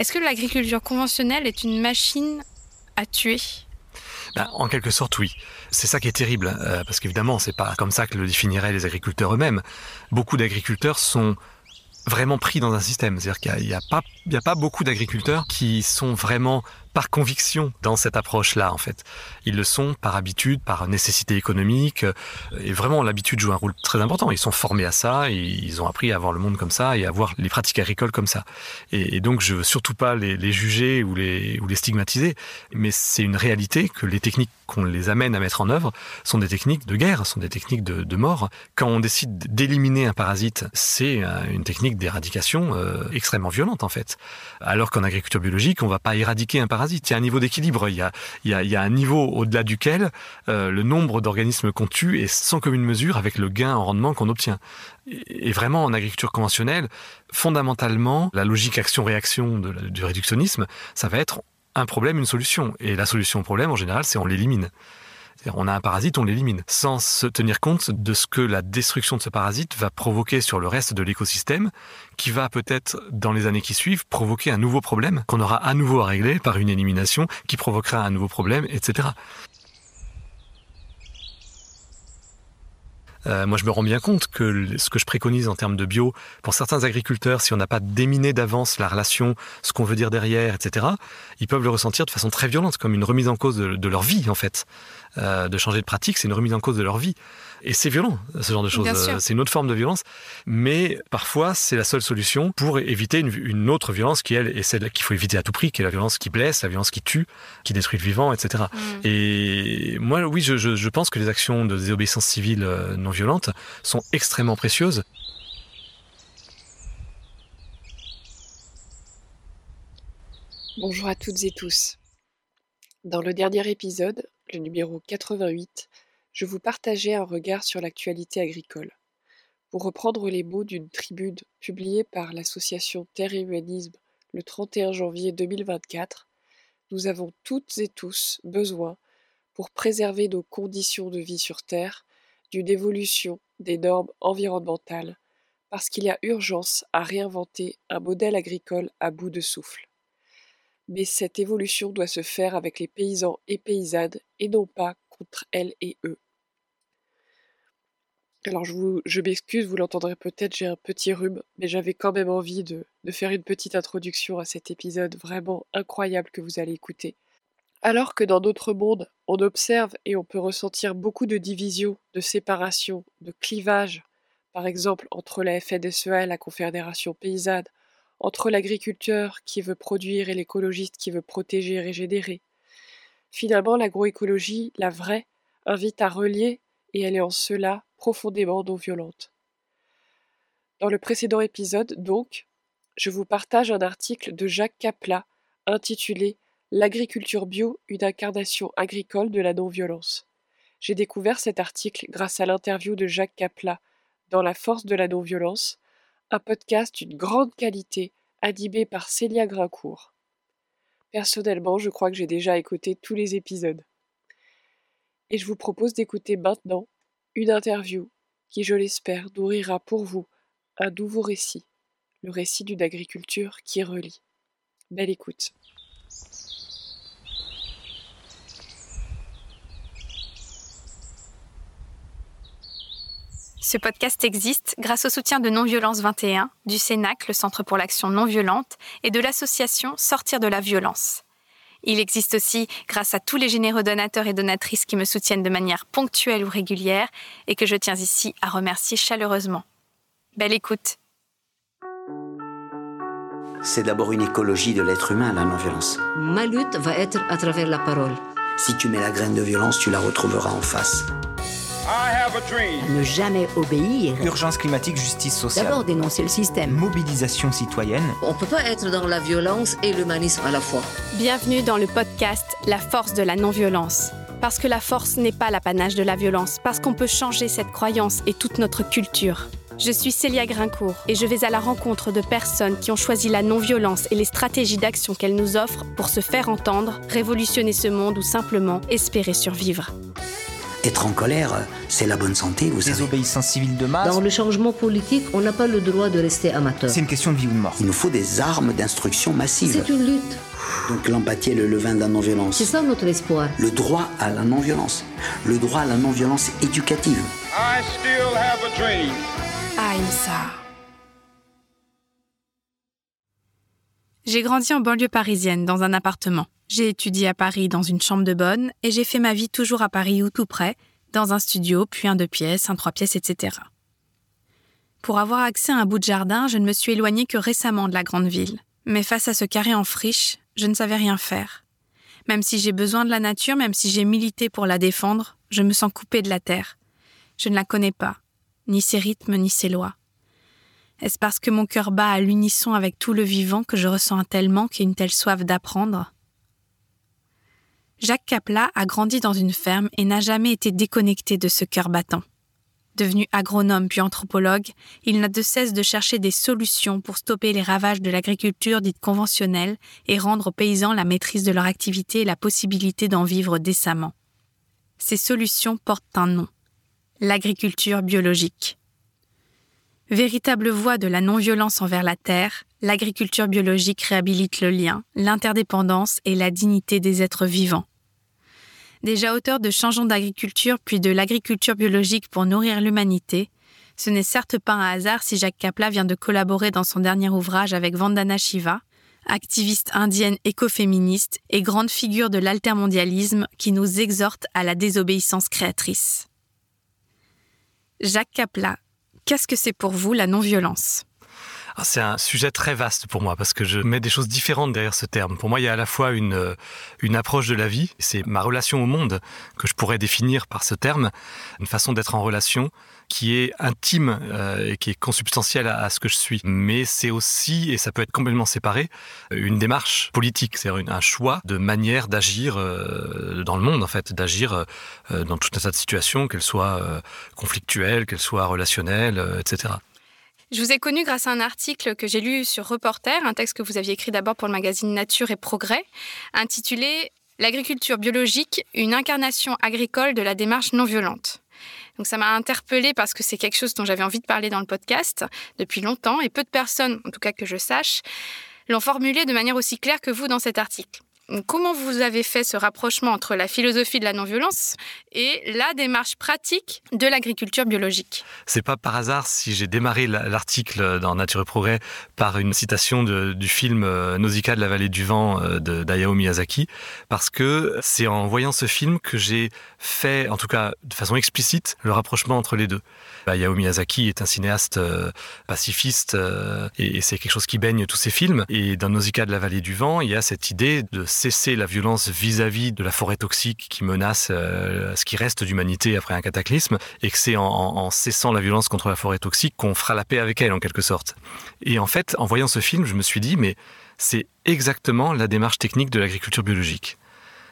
Est-ce que l'agriculture conventionnelle est une machine à tuer? Ben, en quelque sorte, oui. C'est ça qui est terrible, euh, parce qu'évidemment, c'est pas comme ça que le définiraient les agriculteurs eux-mêmes. Beaucoup d'agriculteurs sont vraiment pris dans un système. C'est-à-dire qu'il n'y a pas beaucoup d'agriculteurs qui sont vraiment par conviction dans cette approche-là, en fait. Ils le sont par habitude, par nécessité économique, euh, et vraiment l'habitude joue un rôle très important. Ils sont formés à ça, ils ont appris à voir le monde comme ça et à voir les pratiques agricoles comme ça. Et, donc, je veux surtout pas les, juger ou les, ou les stigmatiser, mais c'est une réalité que les techniques qu'on les amène à mettre en œuvre sont des techniques de guerre, sont des techniques de, mort. Quand on décide d'éliminer un parasite, c'est euh, une technique d'éradication euh, extrêmement violente, en fait. Alors qu'en agriculture biologique, on va pas éradiquer un parasite il y a un niveau d'équilibre. Il, y a, un niveau au-delà duquel euh, le nombre d'organismes qu'on tue est sans commune mesure avec le gain en rendement qu'on obtient. Et vraiment, en agriculture conventionnelle, fondamentalement, la logique action-réaction du réductionnisme, ça va être un problème, une solution. Et la solution au problème, en général, c'est on l'élimine. On a un parasite, on l'élimine, sans se tenir compte de ce que la destruction de ce parasite va provoquer sur le reste de l'écosystème, qui va peut-être, dans les années qui suivent, provoquer un nouveau problème qu'on aura à nouveau à régler par une élimination qui provoquera un nouveau problème, etc. Euh, moi, je me rends bien compte que ce que je préconise en termes de bio, pour certains agriculteurs, si on n'a pas déminé d'avance la relation, ce qu'on veut dire derrière, etc., ils peuvent le ressentir de façon très violente, comme une remise en cause de leur vie, en fait. Euh, de changer de pratique, c'est une remise en cause de leur vie. Et c'est violent, ce genre de choses. C'est une autre forme de violence. Mais parfois, c'est la seule solution pour éviter une, autre violence qui, elle, est celle qu'il faut éviter à tout prix, qui est la violence qui blesse, la violence qui tue, qui détruit le vivant, etc. Mm. Et moi, oui, je, pense que les actions de désobéissance civile euh, non violente sont extrêmement précieuses. Bonjour à toutes et tous. Dans le dernier épisode, le numéro 88, je vous partageais un regard sur l'actualité agricole. Pour reprendre les mots d'une tribune publiée par l'association Terre et Humanisme le 31 janvier 2024, nous avons toutes et tous besoin, pour préserver nos conditions de vie sur Terre, d'une évolution des normes environnementales, parce qu'il y a urgence à réinventer un modèle agricole à bout de souffle mais cette évolution doit se faire avec les paysans et paysannes et non pas contre elles et eux. Alors je, vous, je m'excuse, vous l'entendrez peut-être, j'ai un petit rhume, mais j'avais quand même envie de, de faire une petite introduction à cet épisode vraiment incroyable que vous allez écouter. Alors que dans notre monde, on observe et on peut ressentir beaucoup de divisions, de séparations, de clivages, par exemple entre la FNSEA et la Confédération paysanne, entre l'agriculteur qui veut produire et l'écologiste qui veut protéger et régénérer. Finalement, l'agroécologie, la vraie, invite à relier et elle est en cela profondément non violente. Dans le précédent épisode, donc, je vous partage un article de Jacques Capla intitulé L'agriculture bio, une incarnation agricole de la non-violence. J'ai découvert cet article grâce à l'interview de Jacques Capla dans La force de la non-violence, un podcast d'une grande qualité, animé par Célia Grincourt. Personnellement, je crois que j'ai déjà écouté tous les épisodes. Et je vous propose d'écouter maintenant une interview qui, je l'espère, nourrira pour vous un nouveau récit, le récit d'une agriculture qui relie. Belle écoute. Ce podcast existe grâce au soutien de Non-Violence 21, du CENAC, le Centre pour l'Action Non-Violente, et de l'association Sortir de la Violence. Il existe aussi grâce à tous les généreux donateurs et donatrices qui me soutiennent de manière ponctuelle ou régulière et que je tiens ici à remercier chaleureusement. Belle écoute. C'est d'abord une écologie de l'être humain, la non-violence. Ma lutte va être à travers la parole. Si tu mets la graine de violence, tu la retrouveras en face. Ne jamais obéir. Urgence climatique, justice sociale. D'abord dénoncer le système. Mobilisation citoyenne. On ne peut pas être dans la violence et l'humanisme à la fois. Bienvenue dans le podcast La force de la non-violence. Parce que la force n'est pas l'apanage de la violence, parce qu'on peut changer cette croyance et toute notre culture. Je suis Célia Grincourt et je vais à la rencontre de personnes qui ont choisi la non-violence et les stratégies d'action qu'elle nous offre pour se faire entendre, révolutionner ce monde ou simplement espérer survivre. Être en colère, c'est la bonne santé, vous savez. Désobéissance civile de masse. Dans le changement politique, on n'a pas le droit de rester amateur. C'est une question de vie ou de mort. Il nous faut des armes d'instruction massive. C'est une lutte. Donc l'empathie est le levain de la non-violence. C'est ça notre espoir. Le droit à la non-violence. Le droit à la non-violence éducative. I still have a dream. Aïssa. J'ai grandi en banlieue parisienne, dans un appartement. J'ai étudié à Paris dans une chambre de bonne et j'ai fait ma vie toujours à Paris ou tout près, dans un studio, puis un deux pièces, un trois pièces, etc. Pour avoir accès à un bout de jardin, je ne me suis éloignée que récemment de la grande ville. Mais face à ce carré en friche, je ne savais rien faire. Même si j'ai besoin de la nature, même si j'ai milité pour la défendre, je me sens coupée de la terre. Je ne la connais pas, ni ses rythmes, ni ses lois. Est-ce parce que mon cœur bat à l'unisson avec tout le vivant que je ressens un tel manque et une telle soif d'apprendre? Jacques Capla a grandi dans une ferme et n'a jamais été déconnecté de ce cœur battant. Devenu agronome puis anthropologue, il n'a de cesse de chercher des solutions pour stopper les ravages de l'agriculture dite conventionnelle et rendre aux paysans la maîtrise de leur activité et la possibilité d'en vivre décemment. Ces solutions portent un nom l'agriculture biologique. Véritable voie de la non-violence envers la terre, l'agriculture biologique réhabilite le lien, l'interdépendance et la dignité des êtres vivants. Déjà auteur de Changeons d'agriculture puis de l'agriculture biologique pour nourrir l'humanité, ce n'est certes pas un hasard si Jacques Kapla vient de collaborer dans son dernier ouvrage avec Vandana Shiva, activiste indienne écoféministe et grande figure de l'altermondialisme qui nous exhorte à la désobéissance créatrice. Jacques Kapla, qu'est-ce que c'est pour vous la non-violence? C'est un sujet très vaste pour moi parce que je mets des choses différentes derrière ce terme. Pour moi, il y a à la fois une, euh, une approche de la vie, c'est ma relation au monde que je pourrais définir par ce terme, une façon d'être en relation qui est intime euh, et qui est consubstantielle à, ce que je suis. Mais c'est aussi, et ça peut être complètement séparé, une démarche politique, c'est-à-dire un choix de manière d'agir euh, dans le monde, en fait, d'agir dans tout un tas de situations, qu'elles soient conflictuelles, qu'elles soient relationnelles, etc. Je vous ai connu grâce à un article que j'ai lu sur Reporter, un texte que vous aviez écrit d'abord pour le magazine Nature et Progrès, intitulé L'agriculture biologique, une incarnation agricole de la démarche non violente. Donc ça m'a interpellée parce que c'est quelque chose dont j'avais envie de parler dans le podcast depuis longtemps et peu de personnes, en tout cas que je sache, l'ont formulé de manière aussi claire que vous dans cet article. Comment vous avez fait ce rapprochement entre la philosophie de la non-violence et la démarche pratique de l'agriculture biologique? C'est pas par hasard si j'ai démarré l'article dans Nature et Progrès par une citation du film euh, Nausicaa de la vallée du vent euh, d'Ayao Miyazaki, parce que c'est en voyant ce film que j'ai fait, en tout cas de façon explicite, le rapprochement entre les deux. Hayao Miyazaki est un cinéaste euh, pacifiste et c'est quelque chose qui baigne tous ses films. Et dans Nausicaa de la vallée du vent, il y a cette idée de cesser la violence vis-à-vis de la forêt toxique qui menace euh, ce qui reste d'humanité après un cataclysme, et que c'est en, cessant la violence contre la forêt toxique qu'on fera la paix avec elle en quelque sorte. Et en fait, en voyant ce film, je me suis dit, mais c'est exactement la démarche technique de l'agriculture biologique.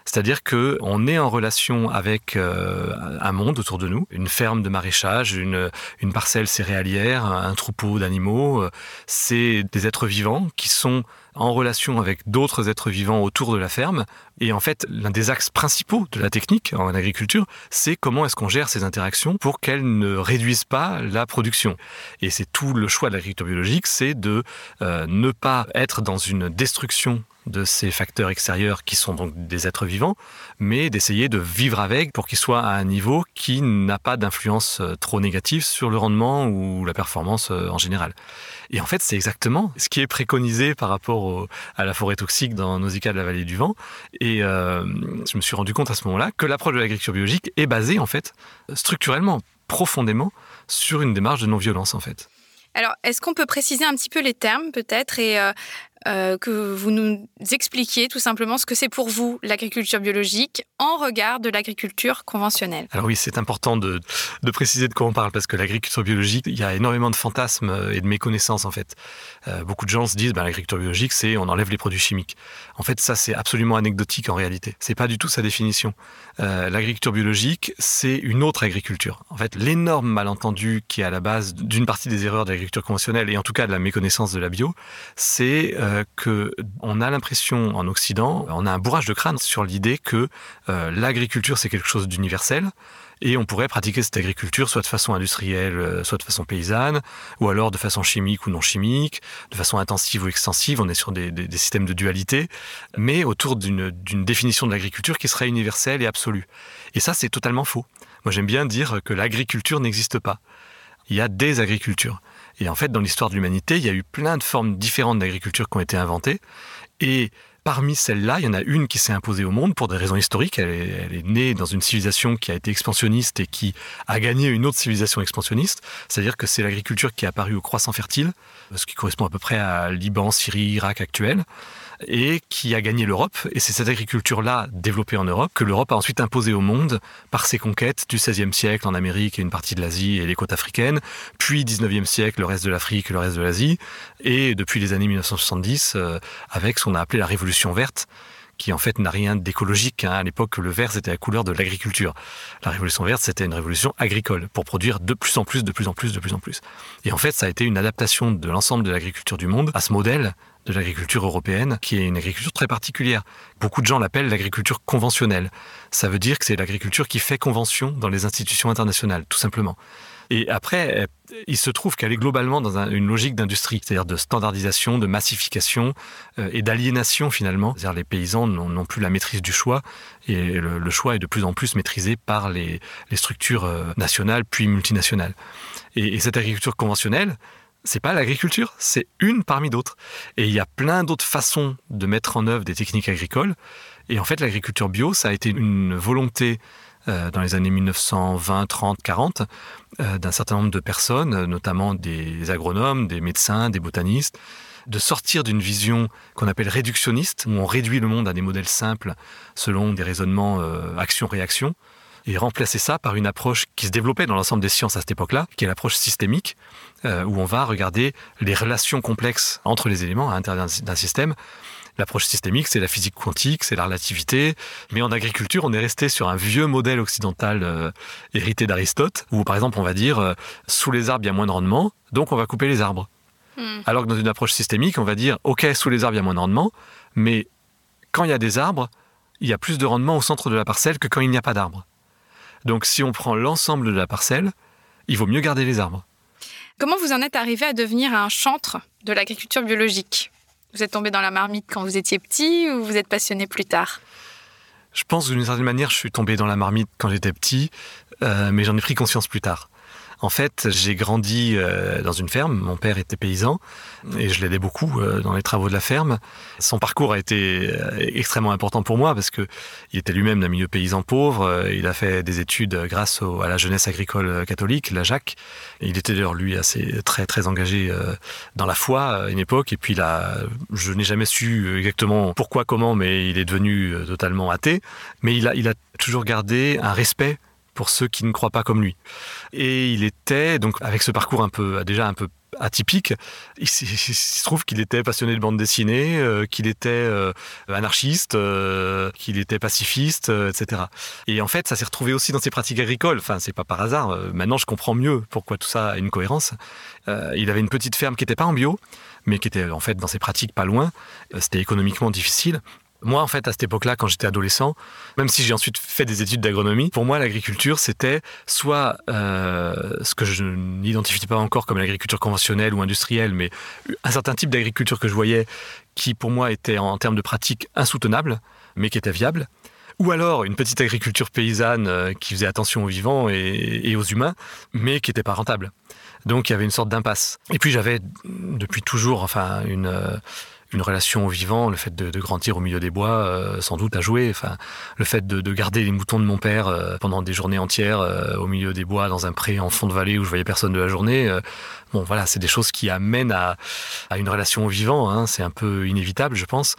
C'est-à-dire que on est en relation avec euh, un monde autour de nous, une ferme de maraîchage, une, une parcelle céréalière, un troupeau d'animaux. Euh, c'est des êtres vivants qui sont en relation avec d'autres êtres vivants autour de la ferme. Et en fait, l'un des axes principaux de la technique en agriculture, c'est comment est-ce qu'on gère ces interactions pour qu'elles ne réduisent pas la production. Et c'est tout le choix de l'agriculture biologique, c'est de euh, ne pas être dans une destruction de ces facteurs extérieurs qui sont donc des êtres vivants, mais d'essayer de vivre avec pour qu'ils soient à un niveau qui n'a pas d'influence euh, trop négative sur le rendement ou la performance euh, en général. Et en fait, c'est exactement ce qui est préconisé par rapport à la forêt toxique dans Nausicaa de la vallée du vent. Et euh, je me suis rendu compte à ce moment-là que l'approche de l'agriculture biologique est basée, en fait, structurellement, profondément, sur une démarche de non-violence, en fait. Alors, est-ce qu'on peut préciser un petit peu les termes, peut-être, et euh, que vous nous expliquiez tout simplement ce que c'est pour vous l'agriculture biologique en regard de l'agriculture conventionnelle. Alors oui, c'est important de, préciser de quoi on parle parce que l'agriculture biologique, il y a énormément de fantasmes et de méconnaissances en fait. Euh, beaucoup de gens se disent ben, l'agriculture biologique, c'est on enlève les produits chimiques. En fait, ça c'est absolument anecdotique en réalité. C'est pas du tout sa définition. Euh, l'agriculture biologique, c'est une autre agriculture. En fait, l'énorme malentendu qui est à la base d'une partie des erreurs de l'agriculture conventionnelle et en tout cas de la méconnaissance de la bio, c'est euh, on a l'impression en Occident, on a un bourrage de crâne sur l'idée que euh, l'agriculture c'est quelque chose d'universel et on pourrait pratiquer cette agriculture soit de façon industrielle, euh, soit de façon paysanne, ou alors de façon chimique ou non chimique, de façon intensive ou extensive. On est sur des, des- des systèmes de dualité, mais autour d'une définition de l'agriculture qui serait universelle et absolue. Et ça, c'est totalement faux. Moi, j'aime bien dire que l'agriculture n'existe pas. Il y a des agricultures. Et en fait, dans l'histoire de l'humanité, il y a eu plein de formes différentes d'agriculture qui ont été inventées. Et parmi celles-là, il y en a une qui s'est imposée au monde pour des raisons historiques. Elle est, née dans une civilisation qui a été expansionniste et qui a gagné une autre civilisation expansionniste. C'est-à-dire que c'est l'agriculture qui est apparue au croissant fertile, ce qui correspond à peu près à Liban, Syrie, Irak actuel et qui a gagné l'Europe. Et c'est cette agriculture-là, développée en Europe, que l'Europe a ensuite imposée au monde par ses conquêtes du XVIe siècle en Amérique et une partie de l'Asie et les côtes africaines, puis XIXe siècle, le reste de l'Afrique le reste de l'Asie, et depuis les années 1970, euh, avec ce qu'on a appelé la Révolution verte, qui en fait n'a rien d'écologique. hein. À l'époque, le vert, c'était la couleur de l'agriculture. La révolution verte, c'était une révolution agricole, pour produire de plus en plus, de plus en plus, de plus en plus. Et en fait, ça a été une adaptation de l'ensemble de l'agriculture du monde à ce modèle de l'agriculture européenne, qui est une agriculture très particulière. Beaucoup de gens l'appellent l'agriculture conventionnelle. Ça veut dire que c'est l'agriculture qui fait convention dans les institutions internationales, tout simplement. Et après, euh, il se trouve qu'elle est globalement dans un- une logique d'industrie, c'est-à-dire de standardisation, de massification euh, et d'aliénation finalement. C'est-à-dire les paysans n'ont plus la maîtrise du choix et le, choix est de plus en plus maîtrisé par les, structures euh, nationales puis multinationales. Et, et cette agriculture conventionnelle, c'est pas l'agriculture, c'est une parmi d'autres. Et il y a plein d'autres façons de mettre en œuvre des techniques agricoles. Et en fait, l'agriculture bio, ça a été une volonté dans les années 1920, 30, 40 euh, d'un certain nombre de personnes, euh, notamment des agronomes, des médecins, des botanistes, de sortir d'une vision qu'on appelle réductionniste, où on réduit le monde à des modèles simples selon des raisonnements euh, action-réaction, et remplacer ça par une approche qui se développait dans l'ensemble des sciences à cette époque-là, qui est l'approche systémique, euh, où on va regarder les relations complexes entre les éléments à l'intérieur d'un système. L'approche systémique, c'est la physique quantique, c'est la relativité. Mais en agriculture, on est resté sur un vieux modèle occidental euh, hérité d'Aristote, où par exemple, on va dire euh, sous les arbres, il y a moins de rendement, donc on va couper les arbres. Hmm. Alors que dans une approche systémique, on va dire ok, sous les arbres, il y a moins de rendement, mais quand il y a des arbres, il y a plus de rendement au centre de la parcelle que quand il n'y a pas d'arbres. Donc si on prend l'ensemble de la parcelle, il vaut mieux garder les arbres. Comment vous en êtes arrivé à devenir un chantre de l'agriculture biologique? Vous êtes tombé dans la marmite quand vous étiez petit ou vous êtes passionné plus tard? Je pense d'une certaine manière, je suis tombé dans la marmite quand j'étais petit, euh, mais j'en ai pris conscience plus tard. En fait, j'ai grandi euh, dans une ferme. Mon père était paysan et je l'aidais beaucoup euh, dans les travaux de la ferme. Son parcours a été euh, extrêmement important pour moi parce que il était lui-même d'un milieu paysan pauvre. Il a fait des études grâce au- à la jeunesse agricole catholique, la JAC. Et il était d'ailleurs lui assez très très engagé dans la foi à une époque. Et puis là, je n'ai jamais su exactement pourquoi, comment, mais il est devenu totalement athée. Mais il a, il a toujours gardé un respect pour ceux qui ne croient pas comme lui. Et il était, donc avec ce parcours un peu, déjà un peu atypique, il, se trouve qu'il était passionné de bande dessinée, euh, qu'il était euh, anarchiste, euh, qu'il était pacifiste, etc. Et en fait, ça s'est retrouvé aussi dans ses pratiques agricoles. Enfin, c'est pas par hasard. Maintenant, je comprends mieux pourquoi tout ça a une cohérence. Il avait une petite ferme qui n'était pas en bio, mais qui était en fait dans ses pratiques pas loin. C'était économiquement difficile. Moi, en fait, à cette époque-là, quand j'étais adolescent, même si j'ai ensuite fait des études d'agronomie, pour moi, l'agriculture, c'était soit euh, ce que je n'identifie pas encore comme l'agriculture conventionnelle ou industrielle, mais un certain type d'agriculture que je voyais qui, pour moi, était en termes de pratique insoutenable, mais qui était viable. Ou alors une petite agriculture paysanne euh, qui faisait attention aux vivants et, et aux humains, mais qui n'était pas rentable. Donc il y avait une sorte d'impasse. Et puis j'avais depuis toujours, enfin, une, euh, une relation au vivant, le fait de, de grandir au milieu des bois, euh, sans doute à jouer. Enfin, le fait de, de garder les moutons de mon père euh, pendant des journées entières euh, au milieu des bois, dans un pré en fond de vallée où je voyais personne de la journée. bon, voilà, c'est des choses qui amènent à, à une relation au vivant. hein, c'est un peu inévitable, je pense.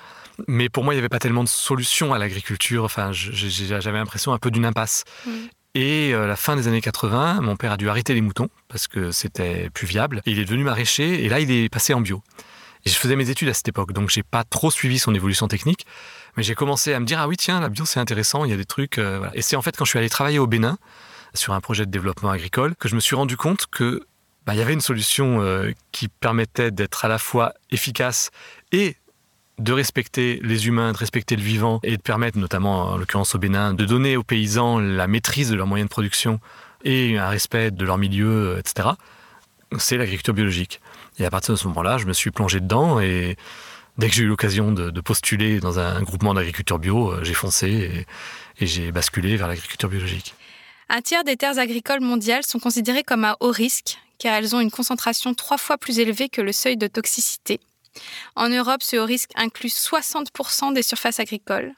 Mais pour moi, il n'y avait pas tellement de solution à l'agriculture. Enfin, j'avais l'impression un peu d'une impasse. Mm. Et à la fin des années 80, mon père a dû arrêter les moutons parce que c'était plus viable. Et il est devenu maraîcher et là, il est passé en bio. Je faisais mes études à cette époque, donc j'ai pas trop suivi son évolution technique. Mais j'ai commencé à me dire ah oui tiens la bio c'est intéressant, il y a des trucs. euh. Et c'est en fait quand je suis allé travailler au Bénin sur un projet de développement agricole que je me suis rendu compte que bah, il y avait une solution euh, qui permettait d'être à la fois efficace et de respecter les humains, de respecter le vivant et de permettre, notamment en l'occurrence au Bénin, de donner aux paysans la maîtrise de leurs moyens de production et un respect de leur milieu, euh, etc., c'est l'agriculture biologique. Et à partir de ce moment-là, je me suis plongé dedans et dès que j'ai eu l'occasion de, postuler dans un groupement d'agriculture bio, euh, j'ai foncé et, j'ai basculé vers l'agriculture biologique. Un tiers des terres agricoles mondiales sont considérées comme à haut risque, car elles ont une concentration trois fois plus élevée que le seuil de toxicité. En Europe, ce haut risque inclut 60% des surfaces agricoles.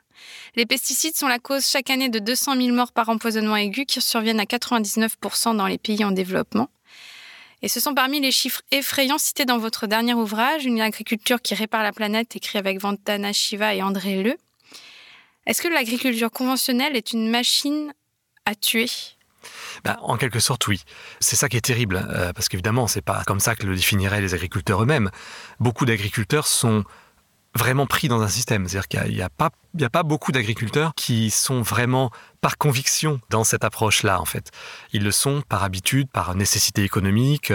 Les pesticides sont la cause chaque année de 200 000 morts par empoisonnement aigu qui surviennent à 99% dans les pays en développement. Et ce sont parmi les chiffres effrayants cités dans votre dernier ouvrage, Une agriculture qui répare la planète, écrit avec Vandana Shiva et André Le. Est-ce que l'agriculture conventionnelle est une machine à tuer? Ben, en quelque sorte, oui. C'est ça qui est terrible, euh, parce qu'évidemment, c'est pas comme ça que le définiraient les agriculteurs eux-mêmes. Beaucoup d'agriculteurs sont vraiment pris dans un système. C'est-à-dire qu'il n'y a pas beaucoup d'agriculteurs qui sont vraiment par conviction dans cette approche-là, en fait. Ils le sont par habitude, par nécessité économique.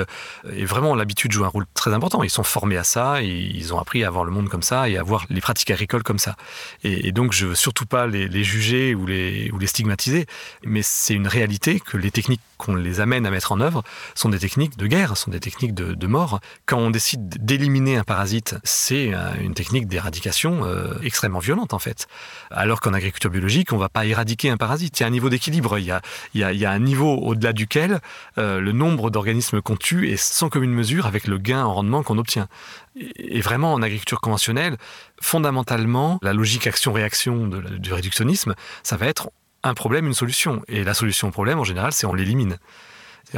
Et vraiment, l'habitude joue un rôle très important. Ils sont formés à ça, ils ont appris à voir le monde comme ça et à voir les pratiques agricoles comme ça. Et, donc, je veux surtout pas les, juger ou les, stigmatiser, mais c'est une réalité que les techniques qu'on les amène à mettre en œuvre sont des techniques de guerre, sont des techniques de, mort. Quand on décide d'éliminer un parasite, c'est une technique d'éradication euh, extrêmement violente, en fait. Alors qu'en agriculture biologique, on va pas éradiquer un parasite il y a un niveau d'équilibre, il, y a, un niveau au-delà duquel euh, le nombre d'organismes qu'on tue est sans commune mesure avec le gain en rendement qu'on obtient. Et vraiment, en agriculture conventionnelle, fondamentalement, la logique action-réaction du réductionnisme, ça va être un problème, une solution. Et la solution au problème, en général, c'est on l'élimine.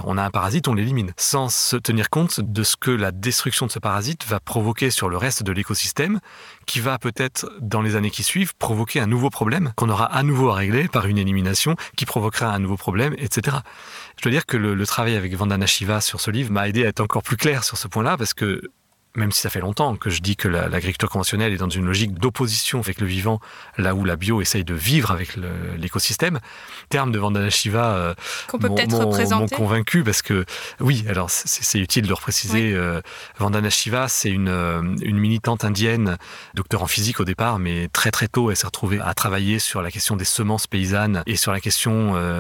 On a un parasite, on l'élimine, sans se tenir compte de ce que la destruction de ce parasite va provoquer sur le reste de l'écosystème, qui va peut-être, dans les années qui suivent, provoquer un nouveau problème qu'on aura à nouveau à régler par une élimination qui provoquera un nouveau problème, etc. Je dois dire que le, le travail avec Vandana Shiva sur ce livre m'a aidé à être encore plus clair sur ce point-là, parce que même si ça fait longtemps que je dis que l'agriculture conventionnelle est dans une logique d'opposition avec le vivant, là où la bio essaye de vivre avec l'écosystème. Terme de Vandana Shiva euh, m'ont convaincu parce que, oui, alors c'est utile de le repréciser. Euh, Vandana Shiva, c'est une, euh, une militante indienne, docteur en physique au départ, mais très très tôt, elle s'est retrouvée à travailler sur la question des semences paysannes et sur la question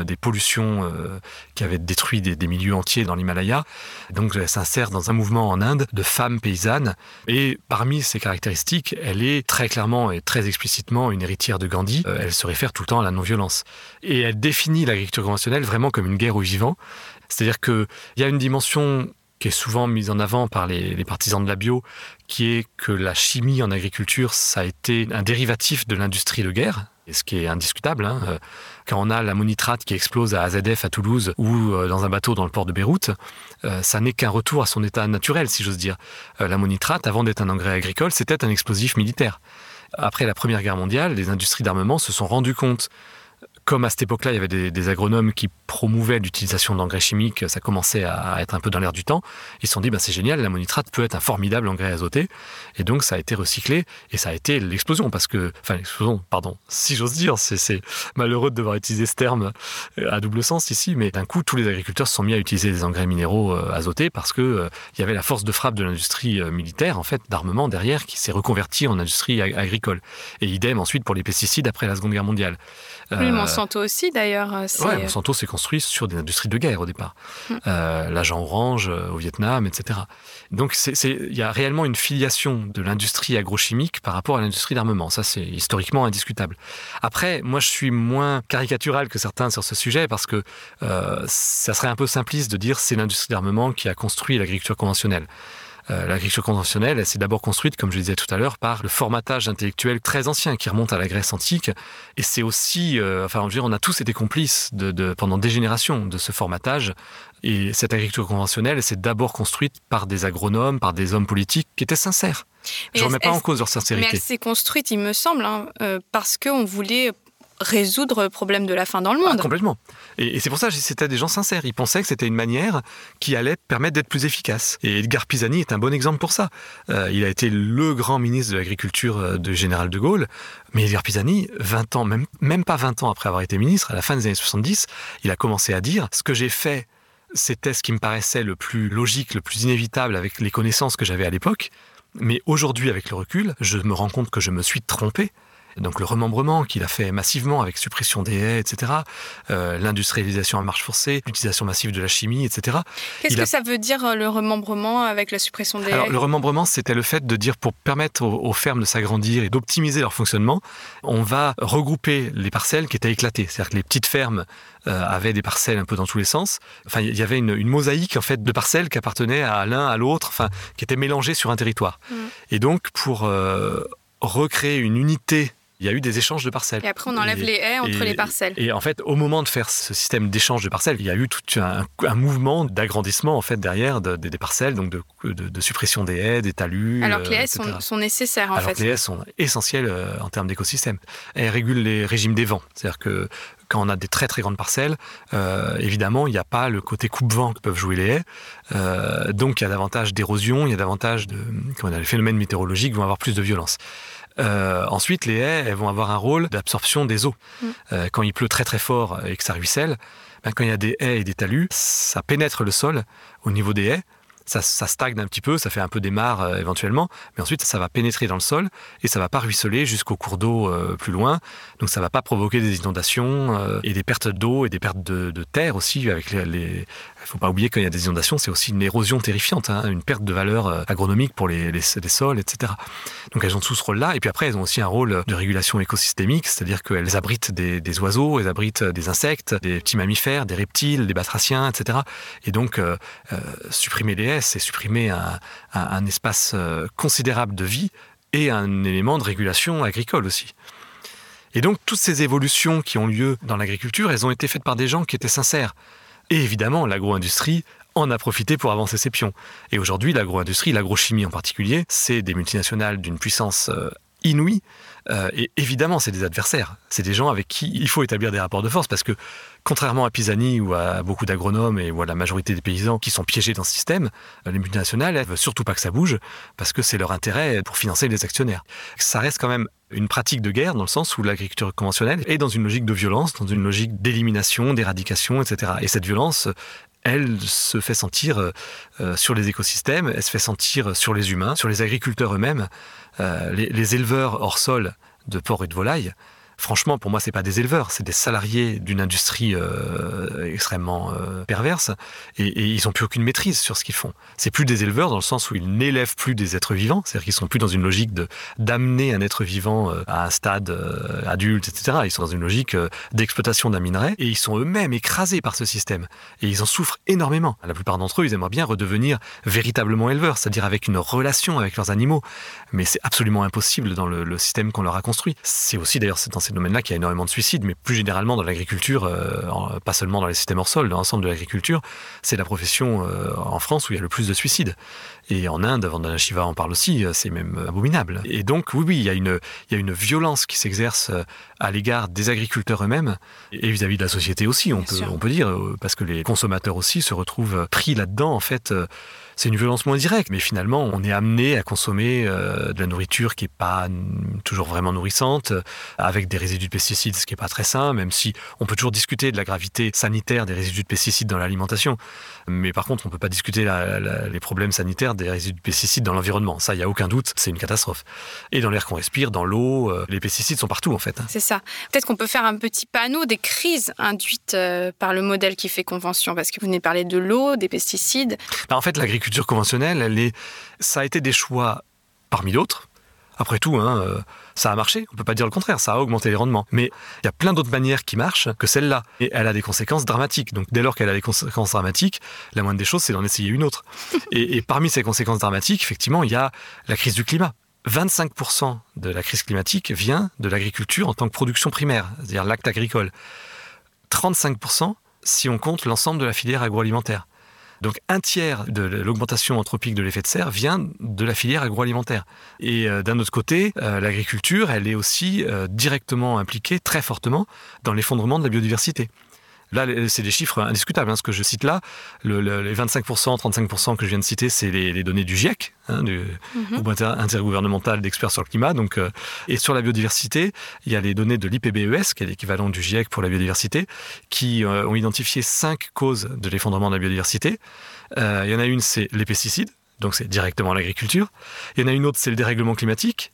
des pollutions qui avaient détruit des, des milieux entiers dans l'Himalaya. Donc elle s'insère dans un mouvement en Inde de femmes paysannes et parmi ses caractéristiques, elle est très clairement et très explicitement une héritière de Gandhi. Euh, elle se réfère tout le temps à la non-violence. Et elle définit l'agriculture conventionnelle vraiment comme une guerre au vivant. C'est-à-dire qu'il y a une dimension qui est souvent mise en avant par les, partisans de la bio, qui est que la chimie en agriculture, ça a été un dérivatif de l'industrie de guerre, ce qui est indiscutable. Hein. Euh, quand on a l'ammonitrate qui explose à AZF à Toulouse ou euh, dans un bateau dans le port de Beyrouth, euh, ça n'est qu'un retour à son état naturel, si j'ose dire. L'ammonitrate, avant d'être un engrais agricole, c'était un explosif militaire. Après la Première Guerre mondiale, les industries d'armement se sont rendues compte comme à cette époque-là, il y avait des, agronomes qui promouvaient l'utilisation d'engrais chimiques, ça commençait à être un peu dans l'air du temps. Ils se sont dit, bah, c'est génial, l'ammonitrate peut être un formidable engrais azoté. Et donc, ça a été recyclé et ça a été l'explosion. Parce que, enfin, l'explosion, pardon, si j'ose dire, c'est malheureux de devoir utiliser ce terme euh, à double sens ici, mais d'un coup, tous les agriculteurs se sont mis à utiliser des engrais minéraux euh, azotés parce que euh, il y avait la force de frappe de l'industrie militaire, en fait, d'armement derrière, qui s'est reconvertie en industrie agricole. Et idem ensuite pour les pesticides après la Seconde Guerre mondiale. Oui, Monsanto aussi d'ailleurs. Euh, oui, Monsanto s'est construit sur des industries de guerre au départ. Mm. Euh, l'agent orange euh, au Vietnam, etc. Donc il y a réellement une filiation de l'industrie agrochimique par rapport à l'industrie d'armement. Ça, c'est historiquement indiscutable. Après, moi, je suis moins caricatural que certains sur ce sujet parce que ça serait un peu simpliste de dire c'est l'industrie d'armement qui a construit l'agriculture conventionnelle. Euh, l'agriculture conventionnelle, elle s'est d'abord construite, comme je disais tout à l'heure, par le formatage intellectuel très ancien qui remonte à la Grèce antique. Et c'est aussi, euh, enfin, je dire, on a tous été complices de, pendant des générations de ce formatage. Et cette agriculture conventionnelle, elle s'est d'abord construite par des agronomes, par des hommes politiques qui étaient sincères. Je ne remets pas en cause leur sincérité. Mais elle s'est construite, il me semble, hein, euh, parce qu'on voulait résoudre le problème de la faim dans le monde. Ah, complètement. Et, c'est pour ça que c'était des gens sincères. Ils pensaient que c'était une manière qui allait permettre d'être plus efficace. Et Edgar Pisani est un bon exemple pour ça. Euh, il a été le grand ministre de l'Agriculture euh, de Général de Gaulle. Mais Edgar Pisani, 20 ans, même, même pas 20 ans après avoir été ministre, à la fin des années 70, il a commencé à dire ce que j'ai fait c'était ce qui me paraissait le plus logique, le plus inévitable avec les connaissances que j'avais à l'époque. Mais aujourd'hui, avec le recul, je me rends compte que je me suis trompé donc le remembrement qu'il a fait massivement avec suppression des haies, etc., euh, l'industrialisation à marche forcée, l'utilisation massive de la chimie, etc. Qu'est-ce que ça veut dire euh, le remembrement avec la suppression des Alors, haies? Le remembrement, c'était le fait de dire pour permettre aux, fermes de s'agrandir et d'optimiser leur fonctionnement, on va regrouper les parcelles qui étaient éclatées. C'est-à-dire que les petites fermes euh, avaient des parcelles un peu dans tous les sens. Enfin, il y avait une, mosaïque en fait de parcelles qui appartenaient à l'un à l'autre, enfin, qui étaient mélangées sur un territoire. Mmh. Et donc, pour recréer une unité il y a eu des échanges de parcelles. Et après, on enlève les haies entre les parcelles. Et en fait, au moment de faire ce système d'échange de parcelles, il y a eu tout un, mouvement d'agrandissement en fait derrière des parcelles, donc de, suppression des haies, des talus. Alors que les haies sont, nécessaires en Alors fait. Que les haies sont essentielles euh, en termes d'écosystème. Elles régulent les régimes des vents, c'est-à-dire que quand on a des très très grandes parcelles, euh, évidemment, il n'y a pas le côté coupe-vent que peuvent jouer les haies. Euh, donc, il y a davantage d'érosion, il y a davantage de. Comment les phénomènes météorologiques vont avoir plus de violence. Euh, ensuite, les haies, elles vont avoir un rôle d'absorption des eaux. Mm. Euh, quand il pleut très très fort et que ça ruisselle, ben, quand il y a des haies et des talus, ça pénètre le sol au niveau des haies ça, stagne un petit peu, ça fait un peu des mares euh, éventuellement, mais ensuite ça va pénétrer dans le sol et ça va pas ruisseler jusqu'au cours d'eau plus loin. Donc ça va pas provoquer des inondations et des pertes d'eau et des pertes de, terre aussi. Avec les, faut pas oublier qu'il y a des inondations, c'est aussi une érosion terrifiante, hein, une perte de valeur agronomique pour les, sols, etc. Donc elles ont tout ce rôle-là. Et puis après, elles ont aussi un rôle de régulation écosystémique, c'est-à-dire qu'elles abritent des, oiseaux, elles abritent des insectes, des petits mammifères, des reptiles, des batraciens, etc. Et donc supprimer les haies, c'est supprimer un, espace euh, considérable de vie et un élément de régulation agricole aussi. Et donc toutes ces évolutions qui ont lieu dans l'agriculture, elles ont été faites par des gens qui étaient sincères. Et évidemment, l'agro-industrie en a profité pour avancer ses pions. Et aujourd'hui, l'agro-industrie, l'agrochimie en particulier, c'est des multinationales d'une puissance euh, inouïe. Euh, et évidemment, c'est des adversaires. C'est des gens avec qui il faut établir des rapports de force parce que Contrairement à Pisani ou à beaucoup d'agronomes et ou à la majorité des paysans qui sont piégés dans ce système, euh, les multinationales, elles veulent surtout pas que ça bouge parce que c'est leur intérêt pour financer les actionnaires. Ça reste quand même une pratique de guerre dans le sens où l'agriculture conventionnelle est dans une logique de violence, dans une logique d'élimination, d'éradication, etc. Et cette violence, elle se fait sentir euh, euh, sur les écosystèmes, elle se fait sentir sur les humains, sur les agriculteurs eux-mêmes, les, éleveurs hors sol de porc et de volailles franchement, pour moi, c'est pas des éleveurs, c'est des salariés d'une industrie euh, extrêmement euh, perverse, et, ils n'ont plus aucune maîtrise sur ce qu'ils font. C'est plus des éleveurs dans le sens où ils n'élèvent plus des êtres vivants, c'est-à-dire qu'ils sont plus dans une logique de d'amener un être vivant euh, à un stade adulte, etc. Ils sont dans une logique d'exploitation d'un minerai, et ils sont eux-mêmes écrasés par ce système, et ils en souffrent énormément. La plupart d'entre eux, ils aimeraient bien redevenir véritablement éleveurs, c'est-à-dire avec une relation avec leurs animaux, mais c'est absolument impossible dans le, le système qu'on leur a construit. C'est aussi d'ailleurs dans domaines-là qu'il y a énormément de suicides, mais plus généralement dans l'agriculture, euh, pas seulement dans les systèmes hors sol, dans l'ensemble de l'agriculture, c'est la profession euh, en France où il y a le plus de suicides. Et en Inde, Vandana Shiva en parle aussi, euh, c'est même abominable. Et donc, oui, oui, il y a une, il y a une violence qui s'exerce à l'égard des agriculteurs eux-mêmes et vis-à-vis de la société aussi, on peut, on peut dire, parce que les consommateurs aussi se retrouvent pris là-dedans, en fait c'est une violence moins directe, mais finalement, on est amené à consommer euh, de la nourriture qui n'est pas toujours vraiment nourrissante, avec des résidus de pesticides, ce qui n'est pas très sain, même si on peut toujours discuter de la gravité sanitaire des résidus de pesticides dans l'alimentation. Mais par contre, on ne peut pas discuter les problèmes sanitaires des résidus de pesticides dans l'environnement. Ça, il n'y a aucun doute, c'est une catastrophe. Et dans l'air qu'on respire, dans l'eau, euh, les pesticides sont partout en fait. Hein. C'est ça. Peut-être qu'on peut faire un petit panneau des crises induites euh, par le modèle qui fait convention, parce que vous venez parler de l'eau, des pesticides. Bah, en fait, l'agriculture culture conventionnelle, elle est, ça a été des choix parmi d'autres. Après tout, hein, euh, ça a marché, on peut pas dire le contraire, ça a augmenté les rendements. Mais il y a plein d'autres manières qui marchent que celle-là. Et elle a des conséquences dramatiques. Donc dès lors qu'elle a des conséquences dramatiques, la moindre des choses, c'est d'en essayer une autre. Et, et, parmi ces conséquences dramatiques, effectivement, il y a la crise du climat. 25% de la crise climatique vient de l'agriculture en tant que production primaire, c'est-à-dire l'acte agricole. 35% si on compte l'ensemble de la filière agroalimentaire. Donc un tiers de l'augmentation anthropique de l'effet de serre vient de la filière agroalimentaire. Et euh, d'un autre côté, euh, l'agriculture, elle est aussi euh, directement impliquée très fortement dans l'effondrement de la biodiversité. Là, c'est des chiffres indiscutables. Hein, ce que je cite là, le, le, les 25%, 35% que je viens de citer, c'est les, les, données du GIEC, hein, du Mhm. groupe inter- intergouvernemental d'experts sur le climat. Donc, euh, et sur la biodiversité, il y a les données de l'IPBES, qui est l'équivalent du GIEC pour la biodiversité, qui euh, ont identifié cinq causes de l'effondrement de la biodiversité. Euh, il y en a une, c'est les pesticides, donc c'est directement l'agriculture. Il y en a une autre, c'est le dérèglement climatique,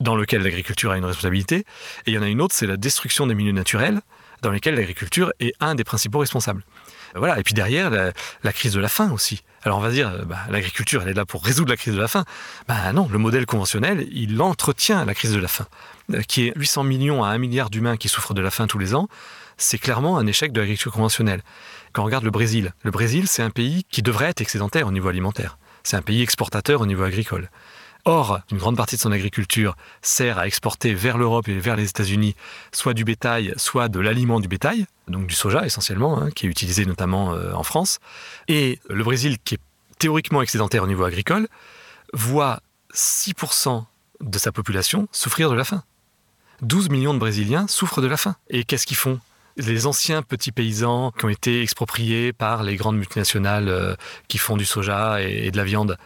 dans lequel l'agriculture a une responsabilité. Et il y en a une autre, c'est la destruction des milieux naturels, dans lesquels l'agriculture est un des principaux responsables. Voilà. Et puis derrière, la, crise de la faim aussi. Alors on va dire, bah, l'agriculture, elle est là pour résoudre la crise de la faim. Bah non, le modèle conventionnel, il entretient la crise de la faim, euh, qui est 800 millions à 1 milliard d'humains qui souffrent de la faim tous les ans. C'est clairement un échec de l'agriculture conventionnelle. Quand on regarde le Brésil, le Brésil, c'est un pays qui devrait être excédentaire au niveau alimentaire. C'est un pays exportateur au niveau agricole. Or, une grande partie de son agriculture sert à exporter vers l'Europe et vers les États-Unis soit du bétail, soit de l'aliment du bétail, donc du soja essentiellement, hein, qui est utilisé notamment euh, en France. Et le Brésil, qui est théoriquement excédentaire au niveau agricole, voit 6% de sa population souffrir de la faim. 12 millions de Brésiliens souffrent de la faim. Et qu'est-ce qu'ils font? Les anciens petits paysans qui ont été expropriés par les grandes multinationales euh, qui font du soja et, et de la viande,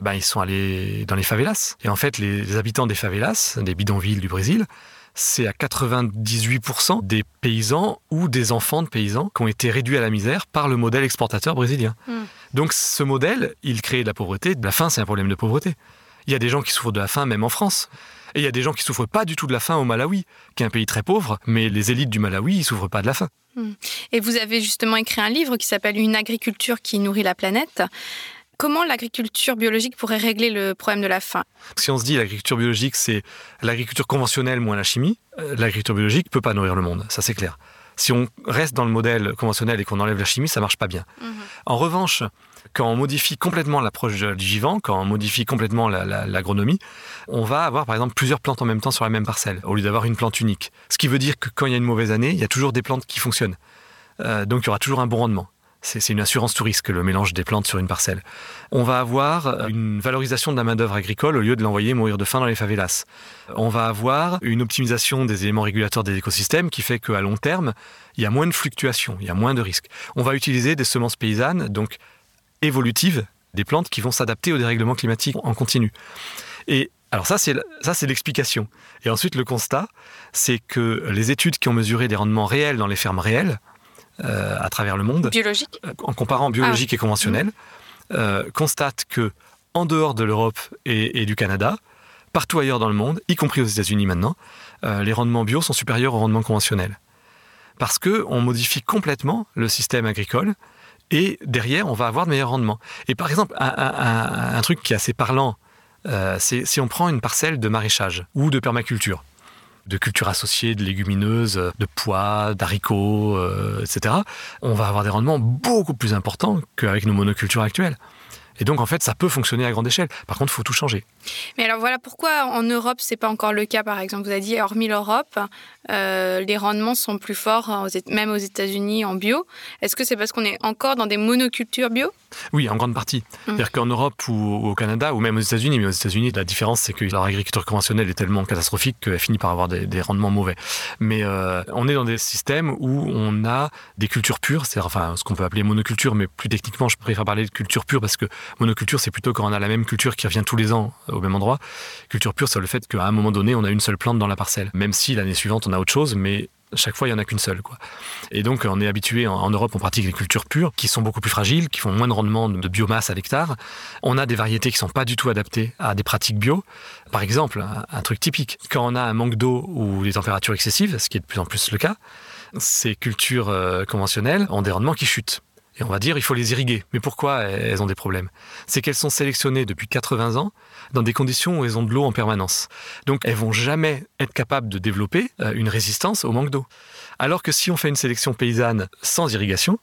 ben, ils sont allés dans les favelas. Et en fait, les, habitants des favelas, des bidonvilles du Brésil, c'est à 98% des paysans ou des enfants de paysans qui ont été réduits à la misère par le modèle exportateur brésilien. Mm. Donc ce modèle, il crée de la pauvreté. La faim, c'est un problème de pauvreté. Il y a des gens qui souffrent de la faim même en France. Et il y a des gens qui souffrent pas du tout de la faim au Malawi, qui est un pays très pauvre, mais les élites du Malawi, ils souffrent pas de la faim. Et vous avez justement écrit un livre qui s'appelle Une agriculture qui nourrit la planète. Comment l'agriculture biologique pourrait régler le problème de la faim? Si on se dit l'agriculture biologique, c'est l'agriculture conventionnelle moins la chimie, euh, l'agriculture biologique peut pas nourrir le monde, ça c'est clair. Si on reste dans le modèle conventionnel et qu'on enlève la chimie, ça marche pas bien. En revanche, quand on modifie complètement l'approche du vivant, quand on modifie complètement la- la- l'agronomie, on va avoir par exemple plusieurs plantes en même temps sur la même parcelle, au lieu d'avoir une plante unique. Ce qui veut dire que quand il y a une mauvaise année, il y a toujours des plantes qui fonctionnent. Euh, donc il y aura toujours un bon rendement. C'est une assurance tout risque, le mélange des plantes sur une parcelle. On va avoir une valorisation de la main-d'œuvre agricole au lieu de l'envoyer mourir de faim dans les favelas. On va avoir une optimisation des éléments régulateurs des écosystèmes qui fait qu'à long terme, il y a moins de fluctuations, il y a moins de risques. On va utiliser des semences paysannes, donc évolutives, des plantes qui vont s'adapter au dérèglement climatique en continu. Et alors ça, c'est ça, c'est l'explication. Et ensuite, le constat, c'est que les études qui ont mesuré des rendements réels dans les fermes réelles euh, à travers le monde, Biologique euh, en comparant biologique et conventionnel, euh, constatent que en dehors de l'Europe et, et du Canada, partout ailleurs dans le monde, y compris aux États-Unis maintenant, euh, les rendements bio sont supérieurs aux rendements conventionnels. Parce que on modifie complètement le système agricole et derrière, on va avoir de meilleurs rendements. Et par exemple, un, un- truc qui est assez parlant, c'est si on prend une parcelle de maraîchage ou de permaculture, de cultures associées, de légumineuses, de pois, d'haricots, euh, etc., on va avoir des rendements beaucoup plus importants qu'avec nos monocultures actuelles. Et donc, en fait, ça peut fonctionner à grande échelle. Par contre, il faut tout changer. Mais alors voilà pourquoi en Europe c'est pas encore le cas par exemple. Vous avez dit hormis l'Europe, euh, les rendements sont plus forts aux même aux États-Unis en bio. Est-ce que c'est parce qu'on est encore dans des monocultures bio? Oui, en grande partie. C'est-à-dire qu'en Europe ou au Canada, ou même aux États-Unis, mais aux États-Unis, la différence, c'est que leur agriculture conventionnelle est tellement catastrophique qu'elle finit par avoir des, des rendements mauvais. Mais euh, on est dans des systèmes où on a des cultures pures, c'est-à-dire enfin, ce qu'on peut appeler monoculture, mais plus techniquement, je préfère parler de culture pure parce que monoculture, c'est plutôt quand on a la même culture qui revient tous les ans au même endroit. Culture pure, c'est le fait qu'à un moment donné, on a une seule plante dans la parcelle. Même si l'année suivante, on a autre chose, mais chaque fois, il n'y en a qu'une seule. Quoi. Et donc, on est habitué, en, Europe, on pratique des cultures pures qui sont beaucoup plus fragiles, qui font moins de rendement de, biomasse à l'hectare. On a des variétés qui sont pas du tout adaptées à des pratiques bio. Par exemple, un, un truc typique, quand on a un manque d'eau ou des températures excessives, ce qui est de plus en plus le cas, ces cultures euh, conventionnelles ont des rendements qui chutent. Et on va dire, il faut les irriguer. Mais pourquoi elles ont des problèmes? C'est qu'elles sont sélectionnées depuis 80 ans dans des conditions où elles ont de l'eau en permanence. Donc elles vont jamais être capables de développer euh, une résistance au manque d'eau. Alors que si on fait une sélection paysanne sans irrigation,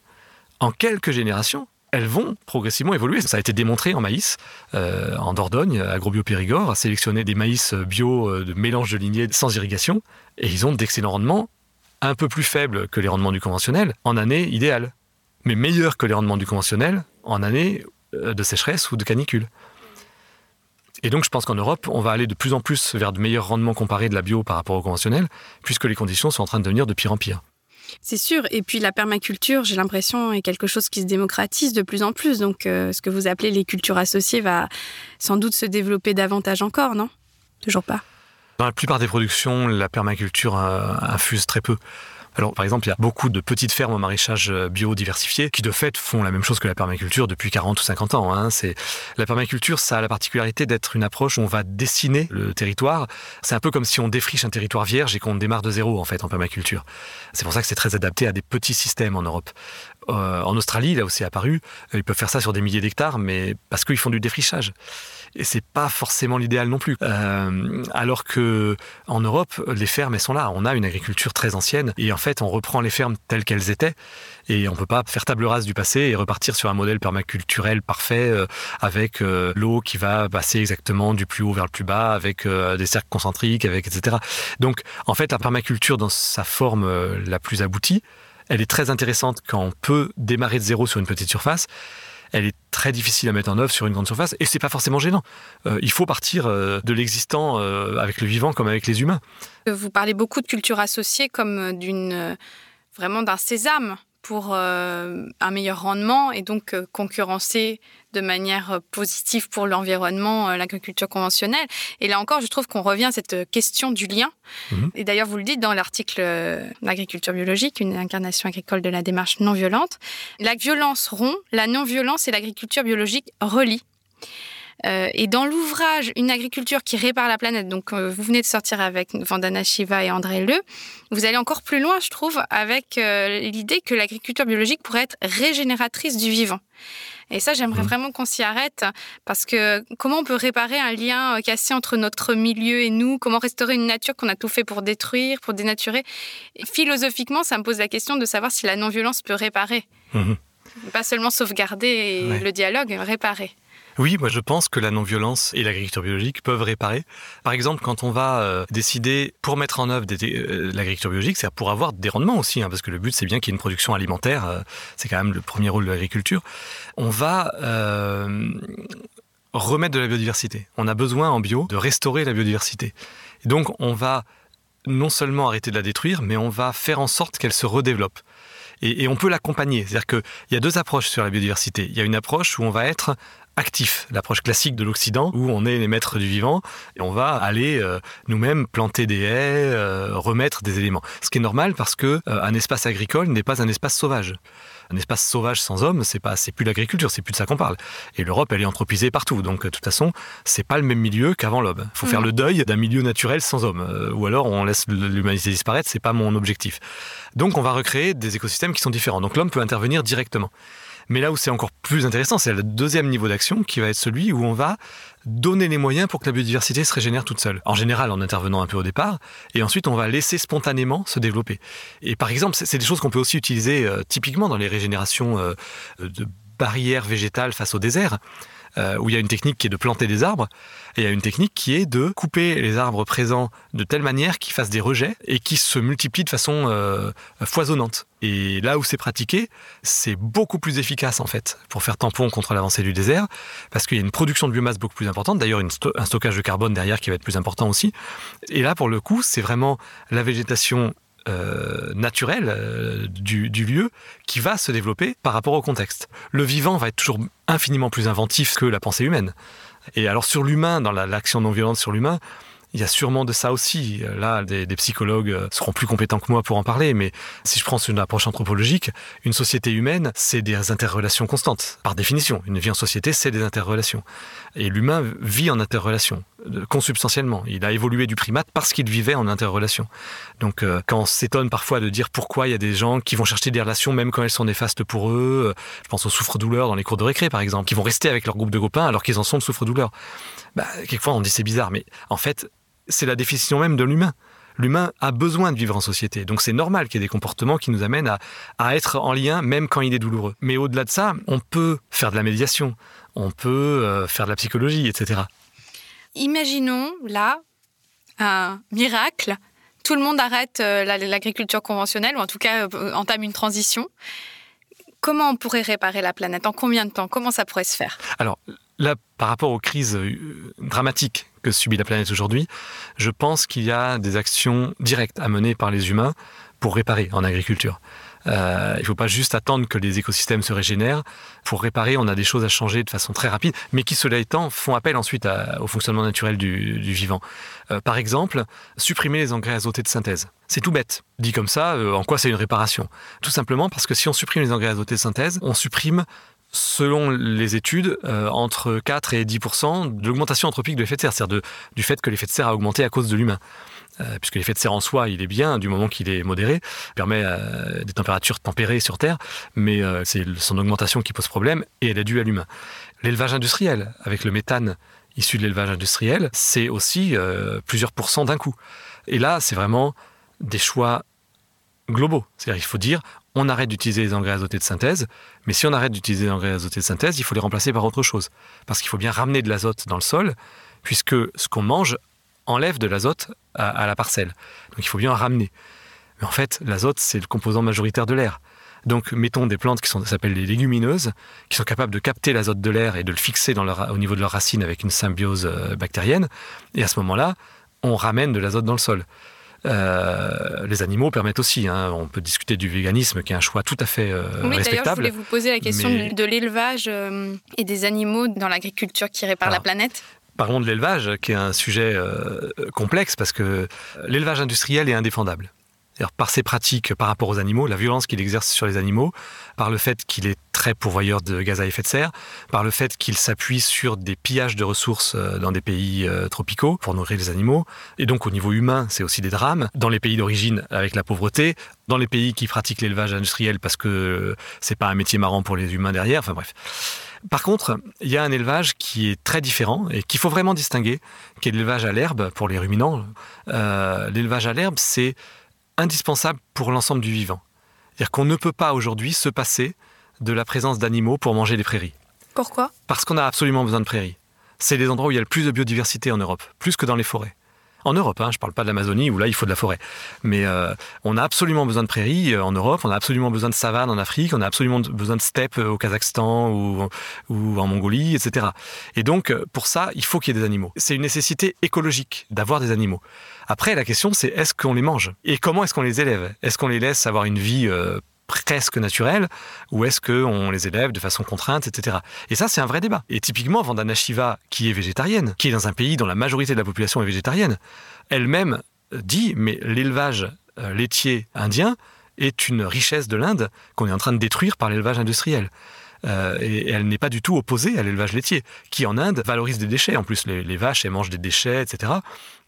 en quelques générations, elles vont progressivement évoluer. Ça a été démontré en maïs, euh, en Dordogne, Agrobio Périgord a sélectionné des maïs bio euh, de mélange de lignées sans irrigation, et ils ont d'excellents rendements, un peu plus faibles que les rendements du conventionnel, en année idéale, mais meilleurs que les rendements du conventionnel en année de sécheresse ou de canicule. Et donc je pense qu'en Europe, on va aller de plus en plus vers de meilleurs rendements comparés de la bio par rapport au conventionnel, puisque les conditions sont en train de devenir de pire en pire. C'est sûr. Et puis la permaculture, j'ai l'impression, est quelque chose qui se démocratise de plus en plus. Donc euh, ce que vous appelez les cultures associées va sans doute se développer davantage encore, non? Toujours pas. Dans la plupart des productions, la permaculture euh, infuse très peu. Alors, par exemple, il y a beaucoup de petites fermes au maraîchage euh, biodiversifié qui, de fait, font la même chose que la permaculture depuis 40 ou 50 ans. Hein. C'est la permaculture, ça a la particularité d'être une approche où on va dessiner le territoire. C'est un peu comme si on défriche un territoire vierge et qu'on démarre de zéro en fait en permaculture. C'est pour ça que c'est très adapté à des petits systèmes en Europe. Euh, en Australie, là où c'est apparu, ils peuvent faire ça sur des milliers d'hectares, mais parce qu'ils font du défrichage. Et c'est pas forcément l'idéal non plus. Euh, alors que en Europe, les fermes elles sont là. On a une agriculture très ancienne et en fait, on reprend les fermes telles qu'elles étaient et on peut pas faire table rase du passé et repartir sur un modèle permaculturel parfait euh, avec l'eau qui va passer exactement du plus haut vers le plus bas, avec des cercles concentriques, avec etc. Donc, en fait, la permaculture dans sa forme la plus aboutie, elle est très intéressante quand on peut démarrer de zéro sur une petite surface elle est très difficile à mettre en œuvre sur une grande surface et c'est pas forcément gênant. il faut partir de l'existant avec le vivant comme avec les humains. Vous parlez beaucoup de culture associée comme d'une vraiment d'un sésame pour euh, un meilleur rendement et donc euh, concurrencer de manière euh, positive pour l'environnement l'agriculture conventionnelle. Et là encore, je trouve qu'on revient à cette question du lien. Mhm. Et d'ailleurs, vous le dites dans l'article L'agriculture biologique, une incarnation agricole de la démarche non violente. La violence rompt, la non-violence et l'agriculture biologique relient. Euh, et dans l'ouvrage Une agriculture qui répare la planète, donc euh, vous venez de sortir avec Vandana Shiva et André Le, vous allez encore plus loin, je trouve, avec euh, l'idée que l'agriculture biologique pourrait être régénératrice du vivant. Et ça, j'aimerais mmh. vraiment qu'on s'y arrête parce que comment on peut réparer un lien cassé entre notre milieu et nous? Comment restaurer une nature qu'on a tout fait pour détruire, pour dénaturer? Philosophiquement, ça me pose la question de savoir si la non-violence peut réparer. Mmh. Pas seulement sauvegarder le dialogue, réparer. Oui, moi je pense que la non-violence et l'agriculture biologique peuvent réparer. Par exemple, quand on va euh, décider pour mettre en œuvre euh, l'agriculture biologique, c'est pour avoir des rendements aussi, hein, parce que le but c'est bien qu'il y ait une production alimentaire, euh, c'est quand même le premier rôle de l'agriculture. On va remettre de la biodiversité. On a besoin en bio de restaurer la biodiversité. Et donc on va non seulement arrêter de la détruire, mais on va faire en sorte qu'elle se redéveloppe. Et, et, on peut l'accompagner. C'est-à-dire qu'il y a deux approches sur la biodiversité. Il y a une approche où on va être actif, l'approche classique de l'Occident, où on est les maîtres du vivant et on va aller euh, nous-mêmes planter des haies, euh, remettre des éléments. Ce qui est normal parce que euh, un espace agricole n'est pas un espace sauvage. Un espace sauvage sans homme, c'est pas, c'est plus l'agriculture, c'est plus de ça qu'on parle. Et l'Europe, elle est anthropisée partout, donc de toute façon, c'est pas le même milieu qu'avant l'homme. Il faut faire mm. le deuil d'un milieu naturel sans homme, ou alors on laisse l'humanité disparaître. C'est pas mon objectif. Donc on va recréer des écosystèmes qui sont différents. Donc l'homme peut intervenir directement. Mais là où c'est encore plus intéressant, c'est le deuxième niveau d'action qui va être celui où on va donner les moyens pour que la biodiversité se régénère toute seule. En général, en intervenant un peu au départ, et ensuite on va laisser spontanément se développer. Et par exemple, c'est des choses qu'on peut aussi utiliser euh, typiquement dans les régénérations euh, de barrières végétales face au désert. Euh, où il y a une technique qui est de planter des arbres, et il y a une technique qui est de couper les arbres présents de telle manière qu'ils fassent des rejets et qui se multiplient de façon euh, foisonnante. Et là où c'est pratiqué, c'est beaucoup plus efficace en fait pour faire tampon contre l'avancée du désert, parce qu'il y a une production de biomasse beaucoup plus importante, d'ailleurs un stockage de carbone derrière qui va être plus important aussi. Et là, pour le coup, c'est vraiment la végétation euh, naturel euh, du, lieu qui va se développer par rapport au contexte. Le vivant va être toujours infiniment plus inventif que la pensée humaine. Et alors sur l'humain, dans l'action non violente sur l'humain, il y a sûrement de ça aussi. Là, des, psychologues euh, seront plus compétents que moi pour en parler, mais si je prends une approche anthropologique, une société humaine, c'est des interrelations constantes. Par définition, une vie en société, c'est des interrelations. Et l'humain vit en interrelation, consubstantiellement. Il a évolué du primate parce qu'il vivait en interrelation. Donc, euh, quand on s'étonne parfois de dire pourquoi il y a des gens qui vont chercher des relations même quand elles sont néfastes pour eux, euh, je pense aux souffres-douleurs dans les cours de récré, par exemple, qui vont rester avec leur groupe de copains alors qu'ils en sont de souffre-douleurs. Bah, quelquefois, on dit c'est bizarre, mais en fait, c'est la définition même de l'humain. L'humain a besoin de vivre en société. Donc c'est normal qu'il y ait des comportements qui nous amènent à, être en lien même quand il est douloureux. Mais au-delà de ça, on peut faire de la médiation, on peut euh, faire de la psychologie, etc. Imaginons là un miracle. Tout le monde arrête euh, l'agriculture conventionnelle, ou en tout cas euh, entame une transition. Comment on pourrait réparer la planète? En combien de temps? Comment ça pourrait se faire? Alors, Là, par rapport aux crises euh, dramatiques que subit la planète aujourd'hui, je pense qu'il y a des actions directes à mener par les humains pour réparer en agriculture. Il ne faut pas juste attendre que les écosystèmes se régénèrent. Pour réparer, on a des choses à changer de façon très rapide, mais qui, cela étant, font appel ensuite au fonctionnement naturel du, vivant. Euh, par exemple, supprimer les engrais azotés de synthèse. C'est tout bête. Dit comme ça, euh, en quoi c'est une réparation? Tout simplement parce que si on supprime les engrais azotés de synthèse, on supprime selon les études, entre 4 et 10 de l'augmentation anthropique de l'effet de serre, c'est-à-dire du fait que l'effet de serre a augmenté à cause de l'humain. Euh, puisque l'effet de serre en soi, il est bien du moment qu'il est modéré, permet euh, des températures tempérées sur Terre, mais euh, c'est son augmentation qui pose problème et elle est due à l'humain. L'élevage industriel, avec le méthane issu de l'élevage industriel, c'est aussi plusieurs pourcents d'un coup. Et là, c'est vraiment des choix globaux. C'est-à-dire qu'il faut dire, on arrête d'utiliser les engrais azotés de synthèse, mais si on arrête d'utiliser les engrais azotés de synthèse, il faut les remplacer par autre chose. Parce qu'il faut bien ramener de l'azote dans le sol, puisque ce qu'on mange enlève de l'azote à, la parcelle. Donc il faut bien en ramener. Mais en fait, l'azote, c'est le composant majoritaire de l'air. Donc, mettons des plantes qui s'appellent les légumineuses, qui sont capables de capter l'azote de l'air et de le fixer dans leur, au niveau de leurs racines avec une symbiose euh, bactérienne. Et à ce moment-là, on ramène de l'azote dans le sol. Euh, les animaux permettent aussi. Hein. On peut discuter du véganisme, qui est un choix tout à fait euh, oui, respectable. je voulais vous poser la question de l'élevage et des animaux dans l'agriculture qui répare la planète. Parlons de l'élevage, qui est un sujet euh, complexe parce que l'élevage industriel est indéfendable. Par ses pratiques par rapport aux animaux, la violence qu'il exerce sur les animaux, par le fait qu'il est très pourvoyeur de gaz à effet de serre, par le fait qu'il s'appuie sur des pillages de ressources euh, dans des pays euh, tropicaux pour nourrir les animaux. Et donc au niveau humain, c'est aussi des drames. Dans les pays d'origine, avec la pauvreté, dans les pays qui pratiquent l'élevage industriel parce que c'est pas un métier marrant pour les humains derrière, enfin bref. Par contre, il y a un élevage qui est très différent et qu'il faut vraiment distinguer, qui est l'élevage à l'herbe pour les ruminants. Euh, l'élevage à l'herbe, c'est indispensable pour l'ensemble du vivant. C'est-à-dire qu'on ne peut pas aujourd'hui se passer de la présence d'animaux pour manger des prairies. Pourquoi? Parce qu'on a absolument besoin de prairies. C'est les endroits où il y a le plus de biodiversité en Europe, plus que dans les forêts en Europe. Hein, je ne parle pas de l'Amazonie où là il faut de la forêt. Mais euh, on a absolument besoin de prairies euh, en Europe, on a absolument besoin de savanes en Afrique, on a absolument besoin de steppes euh, au Kazakhstan ou, ou en Mongolie, etc. Et donc pour ça, il faut qu'il y ait des animaux. C'est une nécessité écologique d'avoir des animaux. Après, la question c'est est-ce qu'on les mange? Et comment est-ce qu'on les élève? Est-ce qu'on les laisse avoir une vie presque naturel ou est-ce qu'on les élève de façon contrainte, etc. Et ça, c'est un vrai débat. Et typiquement, Vandana Shiva, qui est végétarienne, qui est dans un pays dont la majorité de la population est végétarienne, elle-même dit, mais l'élevage euh, laitier indien est une richesse de l'Inde qu'on est en train de détruire par l'élevage industriel. Euh, et, elle n'est pas du tout opposée à l'élevage laitier, qui en Inde valorise des déchets. En plus, les, vaches, elles mangent des déchets, etc.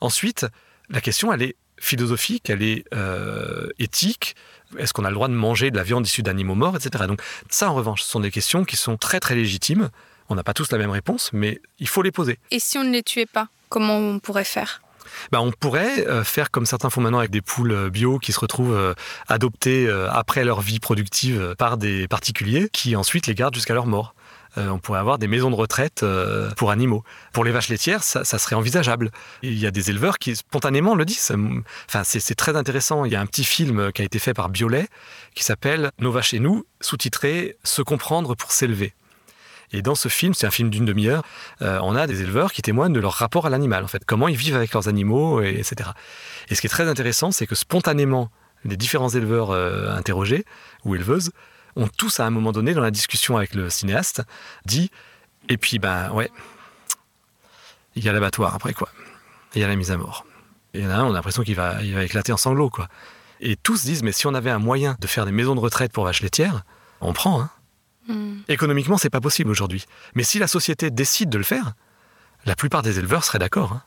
Ensuite, la question, elle est philosophique, elle est euh, éthique. Est-ce qu'on a le droit de manger de la viande issue d'animaux morts, etc. Donc ça, en revanche, ce sont des questions qui sont très très légitimes. On n'a pas tous la même réponse, mais il faut les poser. Et si on ne les tuait pas, comment on pourrait faire? Ben, on pourrait euh, faire comme certains font maintenant avec des poules euh, bio qui se retrouvent adoptées après leur vie productive par des particuliers qui ensuite les gardent jusqu'à leur mort. Euh, on pourrait avoir des maisons de retraite euh, pour animaux. Pour les vaches laitières, ça, serait envisageable. Il y a des éleveurs qui spontanément le disent. Enfin, c'est très intéressant. Il y a un petit film qui a été fait par Biolay qui s'appelle Nos vaches et nous, sous-titré Se comprendre pour s'élever. Et dans ce film, c'est un film d'une demi-heure, euh, on a des éleveurs qui témoignent de leur rapport à l'animal, en fait, comment ils vivent avec leurs animaux, etc. Et ce qui est très intéressant, c'est que spontanément, les différents éleveurs interrogés ou éleveuses ont tous à un moment donné dans la discussion avec le cinéaste dit et puis ben ouais il y a l'abattoir après quoi. Il y a la mise à mort. Et il y en a un on a l'impression qu'il va, il va éclater en sanglots quoi. Et tous disent mais si on avait un moyen de faire des maisons de retraite pour vaches laitières on prend hein. Hmm. économiquement c'est pas possible aujourd'hui. Mais si la société décide de le faire la plupart des éleveurs seraient d'accord hein.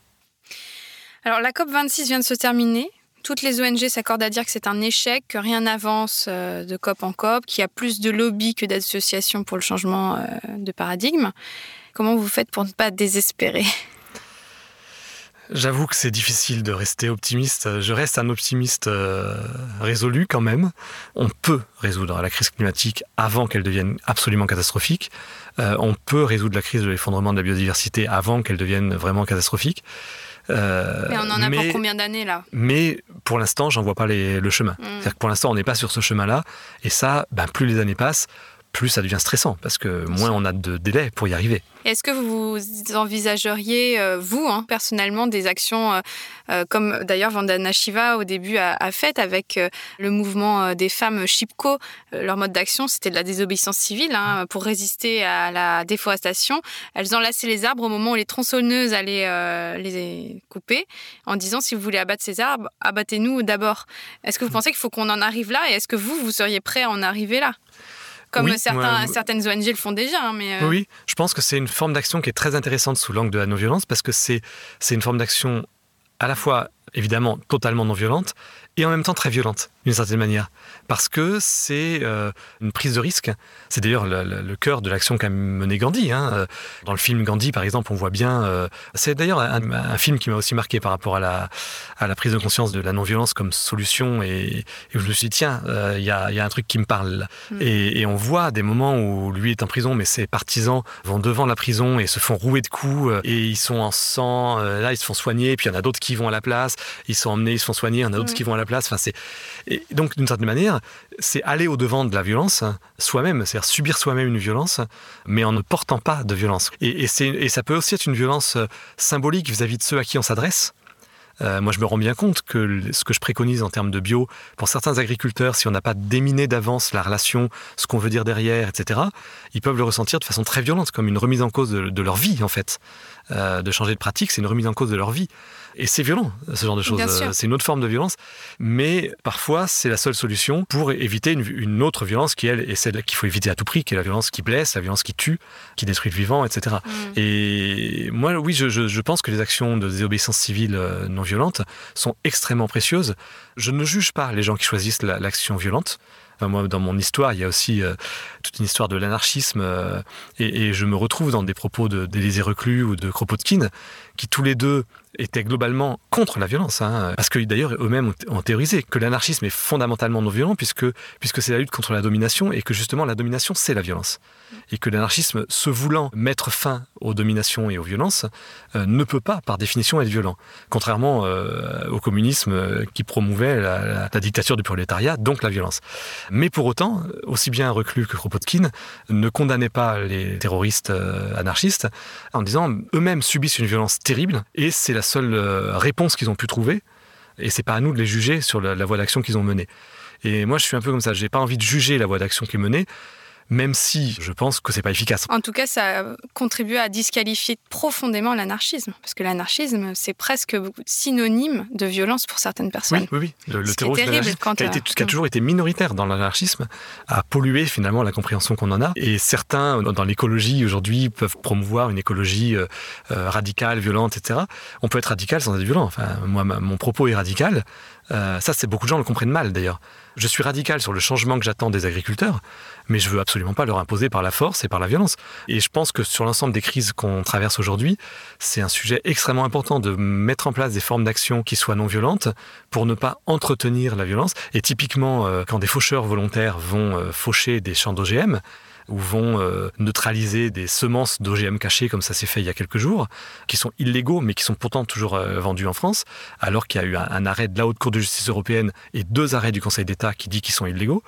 alors la COP 26 vient de se terminer toutes les ONG s'accordent à dire que c'est un échec, que rien n'avance euh, de COP en COP, qu'il y a plus de lobbies que d'associations pour le changement euh, de paradigme. Comment vous faites pour ne pas désespérer? J'avoue que c'est difficile de rester optimiste. Je reste un optimiste euh, résolu quand même. On peut résoudre la crise climatique avant qu'elle devienne absolument catastrophique. on peut résoudre la crise de l'effondrement de la biodiversité avant qu'elle devienne vraiment catastrophique. Euh, mais on en a pour combien d'années là? Mais pour l'instant, j'en vois pas le chemin. Mm. C'est-à-dire que pour l'instant, on n'est pas sur ce chemin-là. Et ça, ben, plus les années passent, plus ça devient stressant parce que moins on a de délai pour y arriver. Est-ce que vous envisageriez, euh, vous, hein, personnellement, des actions euh, euh, comme d'ailleurs Vandana Shiva au début a, fait avec le mouvement des femmes Chipko Leur mode d'action, c'était de la désobéissance civile hein, pour résister à la déforestation. Elles enlaçaient les arbres au moment où les tronçonneuses allaient les couper en disant si vous voulez abattre ces arbres, abattez-nous d'abord. Est-ce que vous pensez qu'il faut qu'on en arrive là et est-ce que vous, vous seriez prêt à en arriver là? Comme certains, certaines ONG le font déjà. Hein, mais Oui, je pense que c'est une forme d'action qui est très intéressante sous l'angle de la non-violence parce que c'est une forme d'action à la fois évidemment totalement non violente et en même temps très violente d'une certaine manière parce que c'est euh, une prise de risque. C'est d'ailleurs le, cœur de l'action qu'a mené Gandhi. Hein. Dans le film Gandhi, par exemple, on voit bien. Euh, c'est d'ailleurs un, film qui m'a aussi marqué par rapport à la, à la prise de conscience de la non-violence comme solution et, je me suis dit tiens, euh, il y, a, y, a, un truc qui me parle. Mm. Et, et, on voit des moments où lui est en prison, mais ses partisans vont devant la prison et se font rouer de coups et ils sont en sang. là, ils se font soigner, puis il y en a d'autres qui vont à la place. Ils sont emmenés, ils se font soigner. Il y en a d'autres mm. qui vont à la place. Et donc d'une certaine manière c'est aller au-devant de la violence soi-même, c'est-à-dire subir soi-même une violence, mais en ne portant pas de violence. Et, ça peut aussi être une violence euh, symbolique vis-à-vis de ceux à qui on s'adresse. Euh, moi, je me rends bien compte que ce que je préconise en termes de bio, pour certains agriculteurs, si on n'a pas déminé d'avance la relation, ce qu'on veut dire derrière, etc., ils peuvent le ressentir de façon très violente, comme une remise en cause de, leur vie, en fait. Euh, de changer de pratique, c'est une remise en cause de leur vie. Et c'est violent, ce genre de choses. C'est une autre forme de violence. Mais parfois, c'est la seule solution pour éviter une, autre violence qui, elle, est celle qu'il faut éviter à tout prix, qui est la violence qui blesse, la violence qui tue, qui détruit le vivant, etc. Mm. Et moi, oui, je, pense que les actions de désobéissance civile euh, non violente sont extrêmement précieuses. Je ne juge pas les gens qui choisissent l'action violente moi, dans mon histoire, il y a aussi euh, toute une histoire de l'anarchisme, euh, et, je me retrouve dans des propos d'Élysée Reclus ou de Kropotkin, qui tous les deux étaient globalement contre la violence, hein. parce que d'ailleurs eux-mêmes ont théorisé que l'anarchisme est fondamentalement non violent, puisque, puisque c'est la lutte contre la domination, et que justement la domination, c'est la violence. Et que l'anarchisme, se voulant mettre fin aux dominations et aux violences, euh, ne peut pas, par définition, être violent. Contrairement au communisme qui promouvait la, la, dictature du prolétariat, donc la violence. Mais pour autant, aussi bien Reclus que Kropotkin ne condamnaient pas les terroristes euh, anarchistes en disant eux-mêmes subissent une violence terrible et c'est la seule euh, réponse qu'ils ont pu trouver. Et c'est pas à nous de les juger sur la, la voie d'action qu'ils ont menée. Et moi, je suis un peu comme ça. J'ai pas envie de juger la voie d'action qui est menée même si je pense que c'est pas efficace. En tout cas, ça a contribué à disqualifier profondément l'anarchisme, parce que l'anarchisme, c'est presque synonyme de violence pour certaines personnes. Oui, oui, oui. Le, terrorisme qui, a qui a toujours été minoritaire dans l'anarchisme, a pollué finalement la compréhension qu'on en a. Et certains, dans l'écologie aujourd'hui, peuvent promouvoir une écologie euh, euh, radicale, violente, etc. On peut être radical sans être violent. Enfin, moi, mon propos est radical. Euh, ça, c'est beaucoup de gens le comprennent mal d'ailleurs. Je suis radical sur le changement que j'attends des agriculteurs, mais je veux absolument pas leur imposer par la force et par la violence. Et je pense que sur l'ensemble des crises qu'on traverse aujourd'hui, c'est un sujet extrêmement important de mettre en place des formes d'action qui soient non violentes pour ne pas entretenir la violence. Et typiquement, euh, quand des faucheurs volontaires vont euh, faucher des champs d'OGM, ou vont euh, neutraliser des semences d'OGM cachées, comme ça s'est fait il y a quelques jours, qui sont illégaux, mais qui sont pourtant toujours euh, vendus en France, alors qu'il y a eu un, arrêt de la Haute Cour de justice européenne et deux arrêts du Conseil d'État qui dit qu'ils sont illégaux.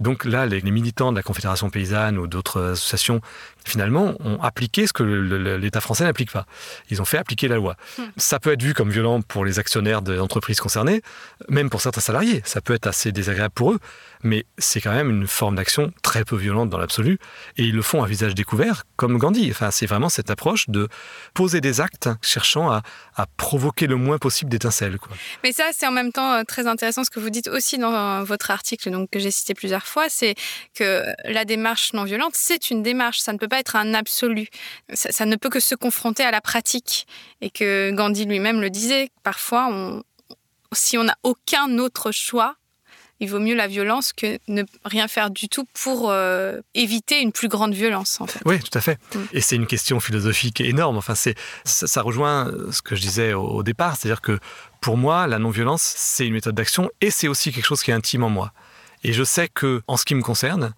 Donc là, les, militants de la Confédération paysanne ou d'autres associations, finalement, ont appliqué ce que l'État français n'applique pas. Ils ont fait appliquer la loi. Hmm. Ça peut être vu comme violent pour les actionnaires des entreprises concernées, même pour certains salariés. Ça peut être assez désagréable pour eux mais c'est quand même une forme d'action très peu violente dans l'absolu, et ils le font à visage découvert, comme Gandhi. Enfin, c'est vraiment cette approche de poser des actes cherchant à, provoquer le moins possible d'étincelles. Mais ça, c'est en même temps euh, très intéressant ce que vous dites aussi dans votre article, donc que j'ai cité plusieurs fois, c'est que la démarche non violente, c'est une démarche, ça ne peut pas être un absolu, ça, ne peut que se confronter à la pratique, et que Gandhi lui-même le disait, parfois on, si on n'a aucun autre choix, il vaut mieux la violence que ne rien faire du tout pour euh, éviter une plus grande violence. En fait. Oui, tout à fait. Mm. Et c'est une question philosophique énorme. Enfin, c'est ça, rejoint ce que je disais au, départ, c'est-à-dire que pour moi, la non-violence, c'est une méthode d'action et c'est aussi quelque chose qui est intime en moi. Et je sais que, en ce qui me concerne,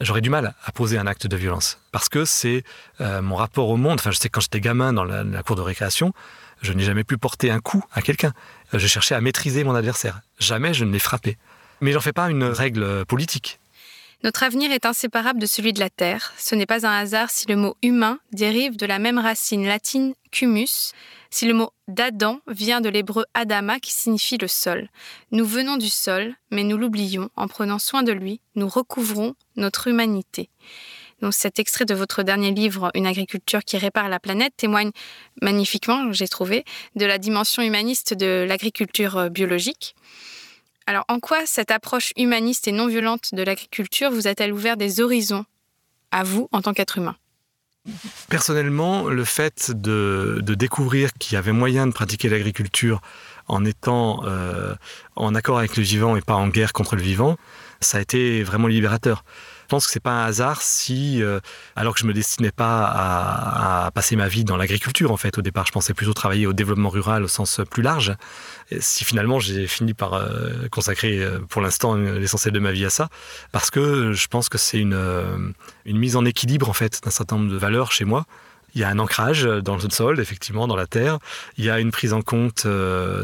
j'aurais du mal à poser un acte de violence parce que c'est euh, mon rapport au monde. Enfin, je sais que quand j'étais gamin dans la, la cour de récréation, je n'ai jamais pu porter un coup à quelqu'un. Je cherchais à maîtriser mon adversaire. Jamais je ne l'ai frappé. Mais j'en fais pas une règle politique. Notre avenir est inséparable de celui de la Terre. Ce n'est pas un hasard si le mot humain dérive de la même racine latine qu'humus, si le mot d'Adam vient de l'hébreu Adama qui signifie le sol. Nous venons du sol, mais nous l'oublions. En prenant soin de lui, nous recouvrons notre humanité. Donc cet extrait de votre dernier livre, Une agriculture qui répare la planète, témoigne magnifiquement, j'ai trouvé, de la dimension humaniste de l'agriculture euh, biologique. Alors en quoi cette approche humaniste et non violente de l'agriculture vous a-t-elle ouvert des horizons à vous en tant qu'être humain? Personnellement, le fait de, découvrir qu'il y avait moyen de pratiquer l'agriculture en étant euh, en accord avec le vivant et pas en guerre contre le vivant, ça a été vraiment libérateur. Je pense que c'est pas un hasard si, euh, alors que je me destinais pas à, passer ma vie dans l'agriculture en fait, au départ, je pensais plutôt travailler au développement rural au sens plus large. si finalement j'ai fini par euh, consacrer euh, pour l'instant l'essentiel de ma vie à ça, parce que je pense que c'est une, une mise en équilibre en fait d'un certain nombre de valeurs chez moi. Il y a un ancrage dans le sol, effectivement, dans la terre. Il y a une prise en compte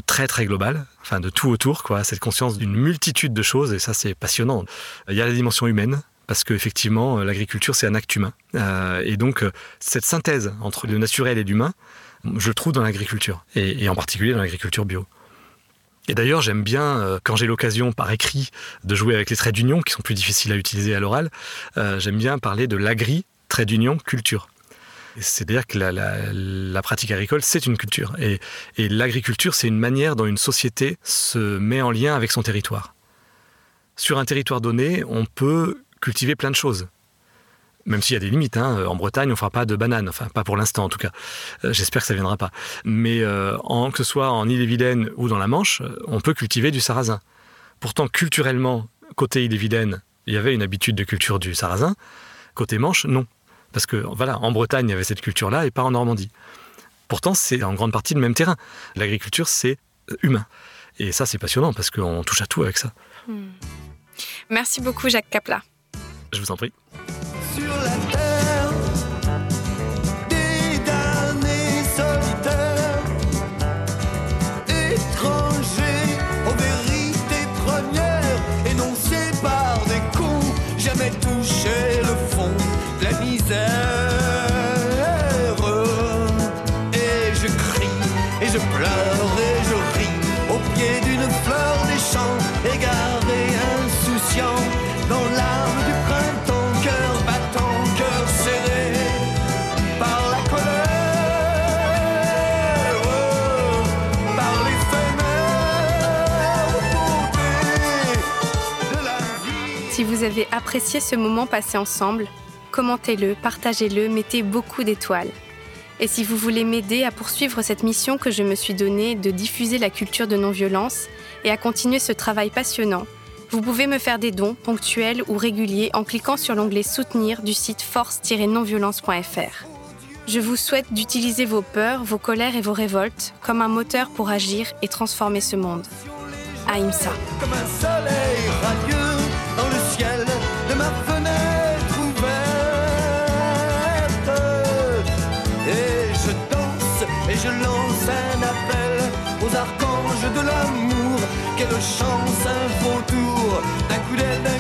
très très globale, enfin de tout autour, quoi. Cette conscience d'une multitude de choses, et ça c'est passionnant. Il y a la dimension humaine, parce qu'effectivement, euh, l'agriculture, c'est un acte humain. Euh, et donc, euh, cette synthèse entre le naturel et l'humain, je le trouve dans l'agriculture, et, en particulier dans l'agriculture bio. Et d'ailleurs, j'aime bien, quand j'ai l'occasion par écrit de jouer avec les traits d'union, qui sont plus difficiles à utiliser à l'oral, j'aime bien parler de l'agri, trait d'union, culture. C'est-à-dire que la, pratique agricole, c'est une culture. et l'agriculture, c'est une manière dont une société se met en lien avec son territoire. Sur un territoire donné, on peut cultiver plein de choses. Même s'il y a des limites. Hein. En Bretagne, on ne fera pas de bananes. Enfin, pas pour l'instant, en tout cas. Euh, j'espère que ça ne viendra pas. Mais euh, en, que ce soit en Ille-et-Vilaine ou dans la Manche, euh, on peut cultiver du sarrasin. Pourtant, culturellement, côté Ille-et-Vilaine, il y avait une habitude de culture du sarrasin. Côté Manche, non. Parce que, voilà, en Bretagne, il y avait cette culture-là et pas en Normandie. Pourtant, c'est en grande partie le même terrain. L'agriculture, c'est humain. Et ça, c'est passionnant parce qu'on touche à tout avec ça. Hmm. Merci beaucoup, Jacques Capla. Je vous en prie. Avez apprécié ce moment passé ensemble, commentez-le, partagez-le, mettez beaucoup d'étoiles. Et si vous voulez m'aider à poursuivre cette mission que je me suis donnée de diffuser la culture de non-violence et à continuer ce travail passionnant, vous pouvez me faire des dons ponctuels ou réguliers en cliquant sur l'onglet Soutenir du site force-nonviolence.fr. Je vous souhaite d'utiliser vos peurs, vos colères et vos révoltes comme un moteur pour agir et transformer ce monde. Aïmsa. Je danse et je lance un appel aux archanges de l'amour. Quelle chance, un vautour, d'un coup d'aile,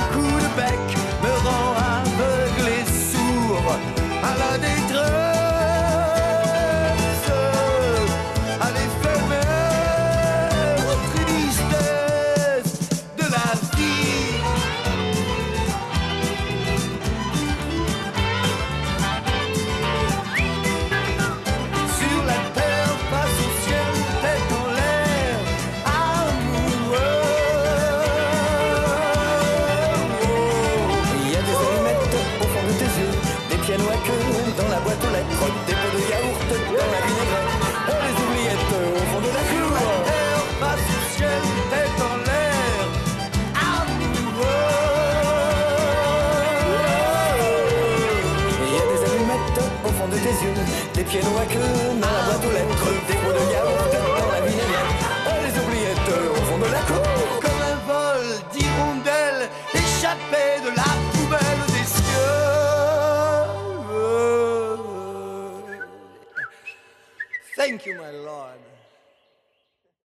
pieds dans la boîte aux lettres, des gros de yaourt dans la vinaigrette, oh, les oubliettes au fond de la cour, comme un vol d'hirondelles échappé de la poubelle des cieux. Thank you, my lord.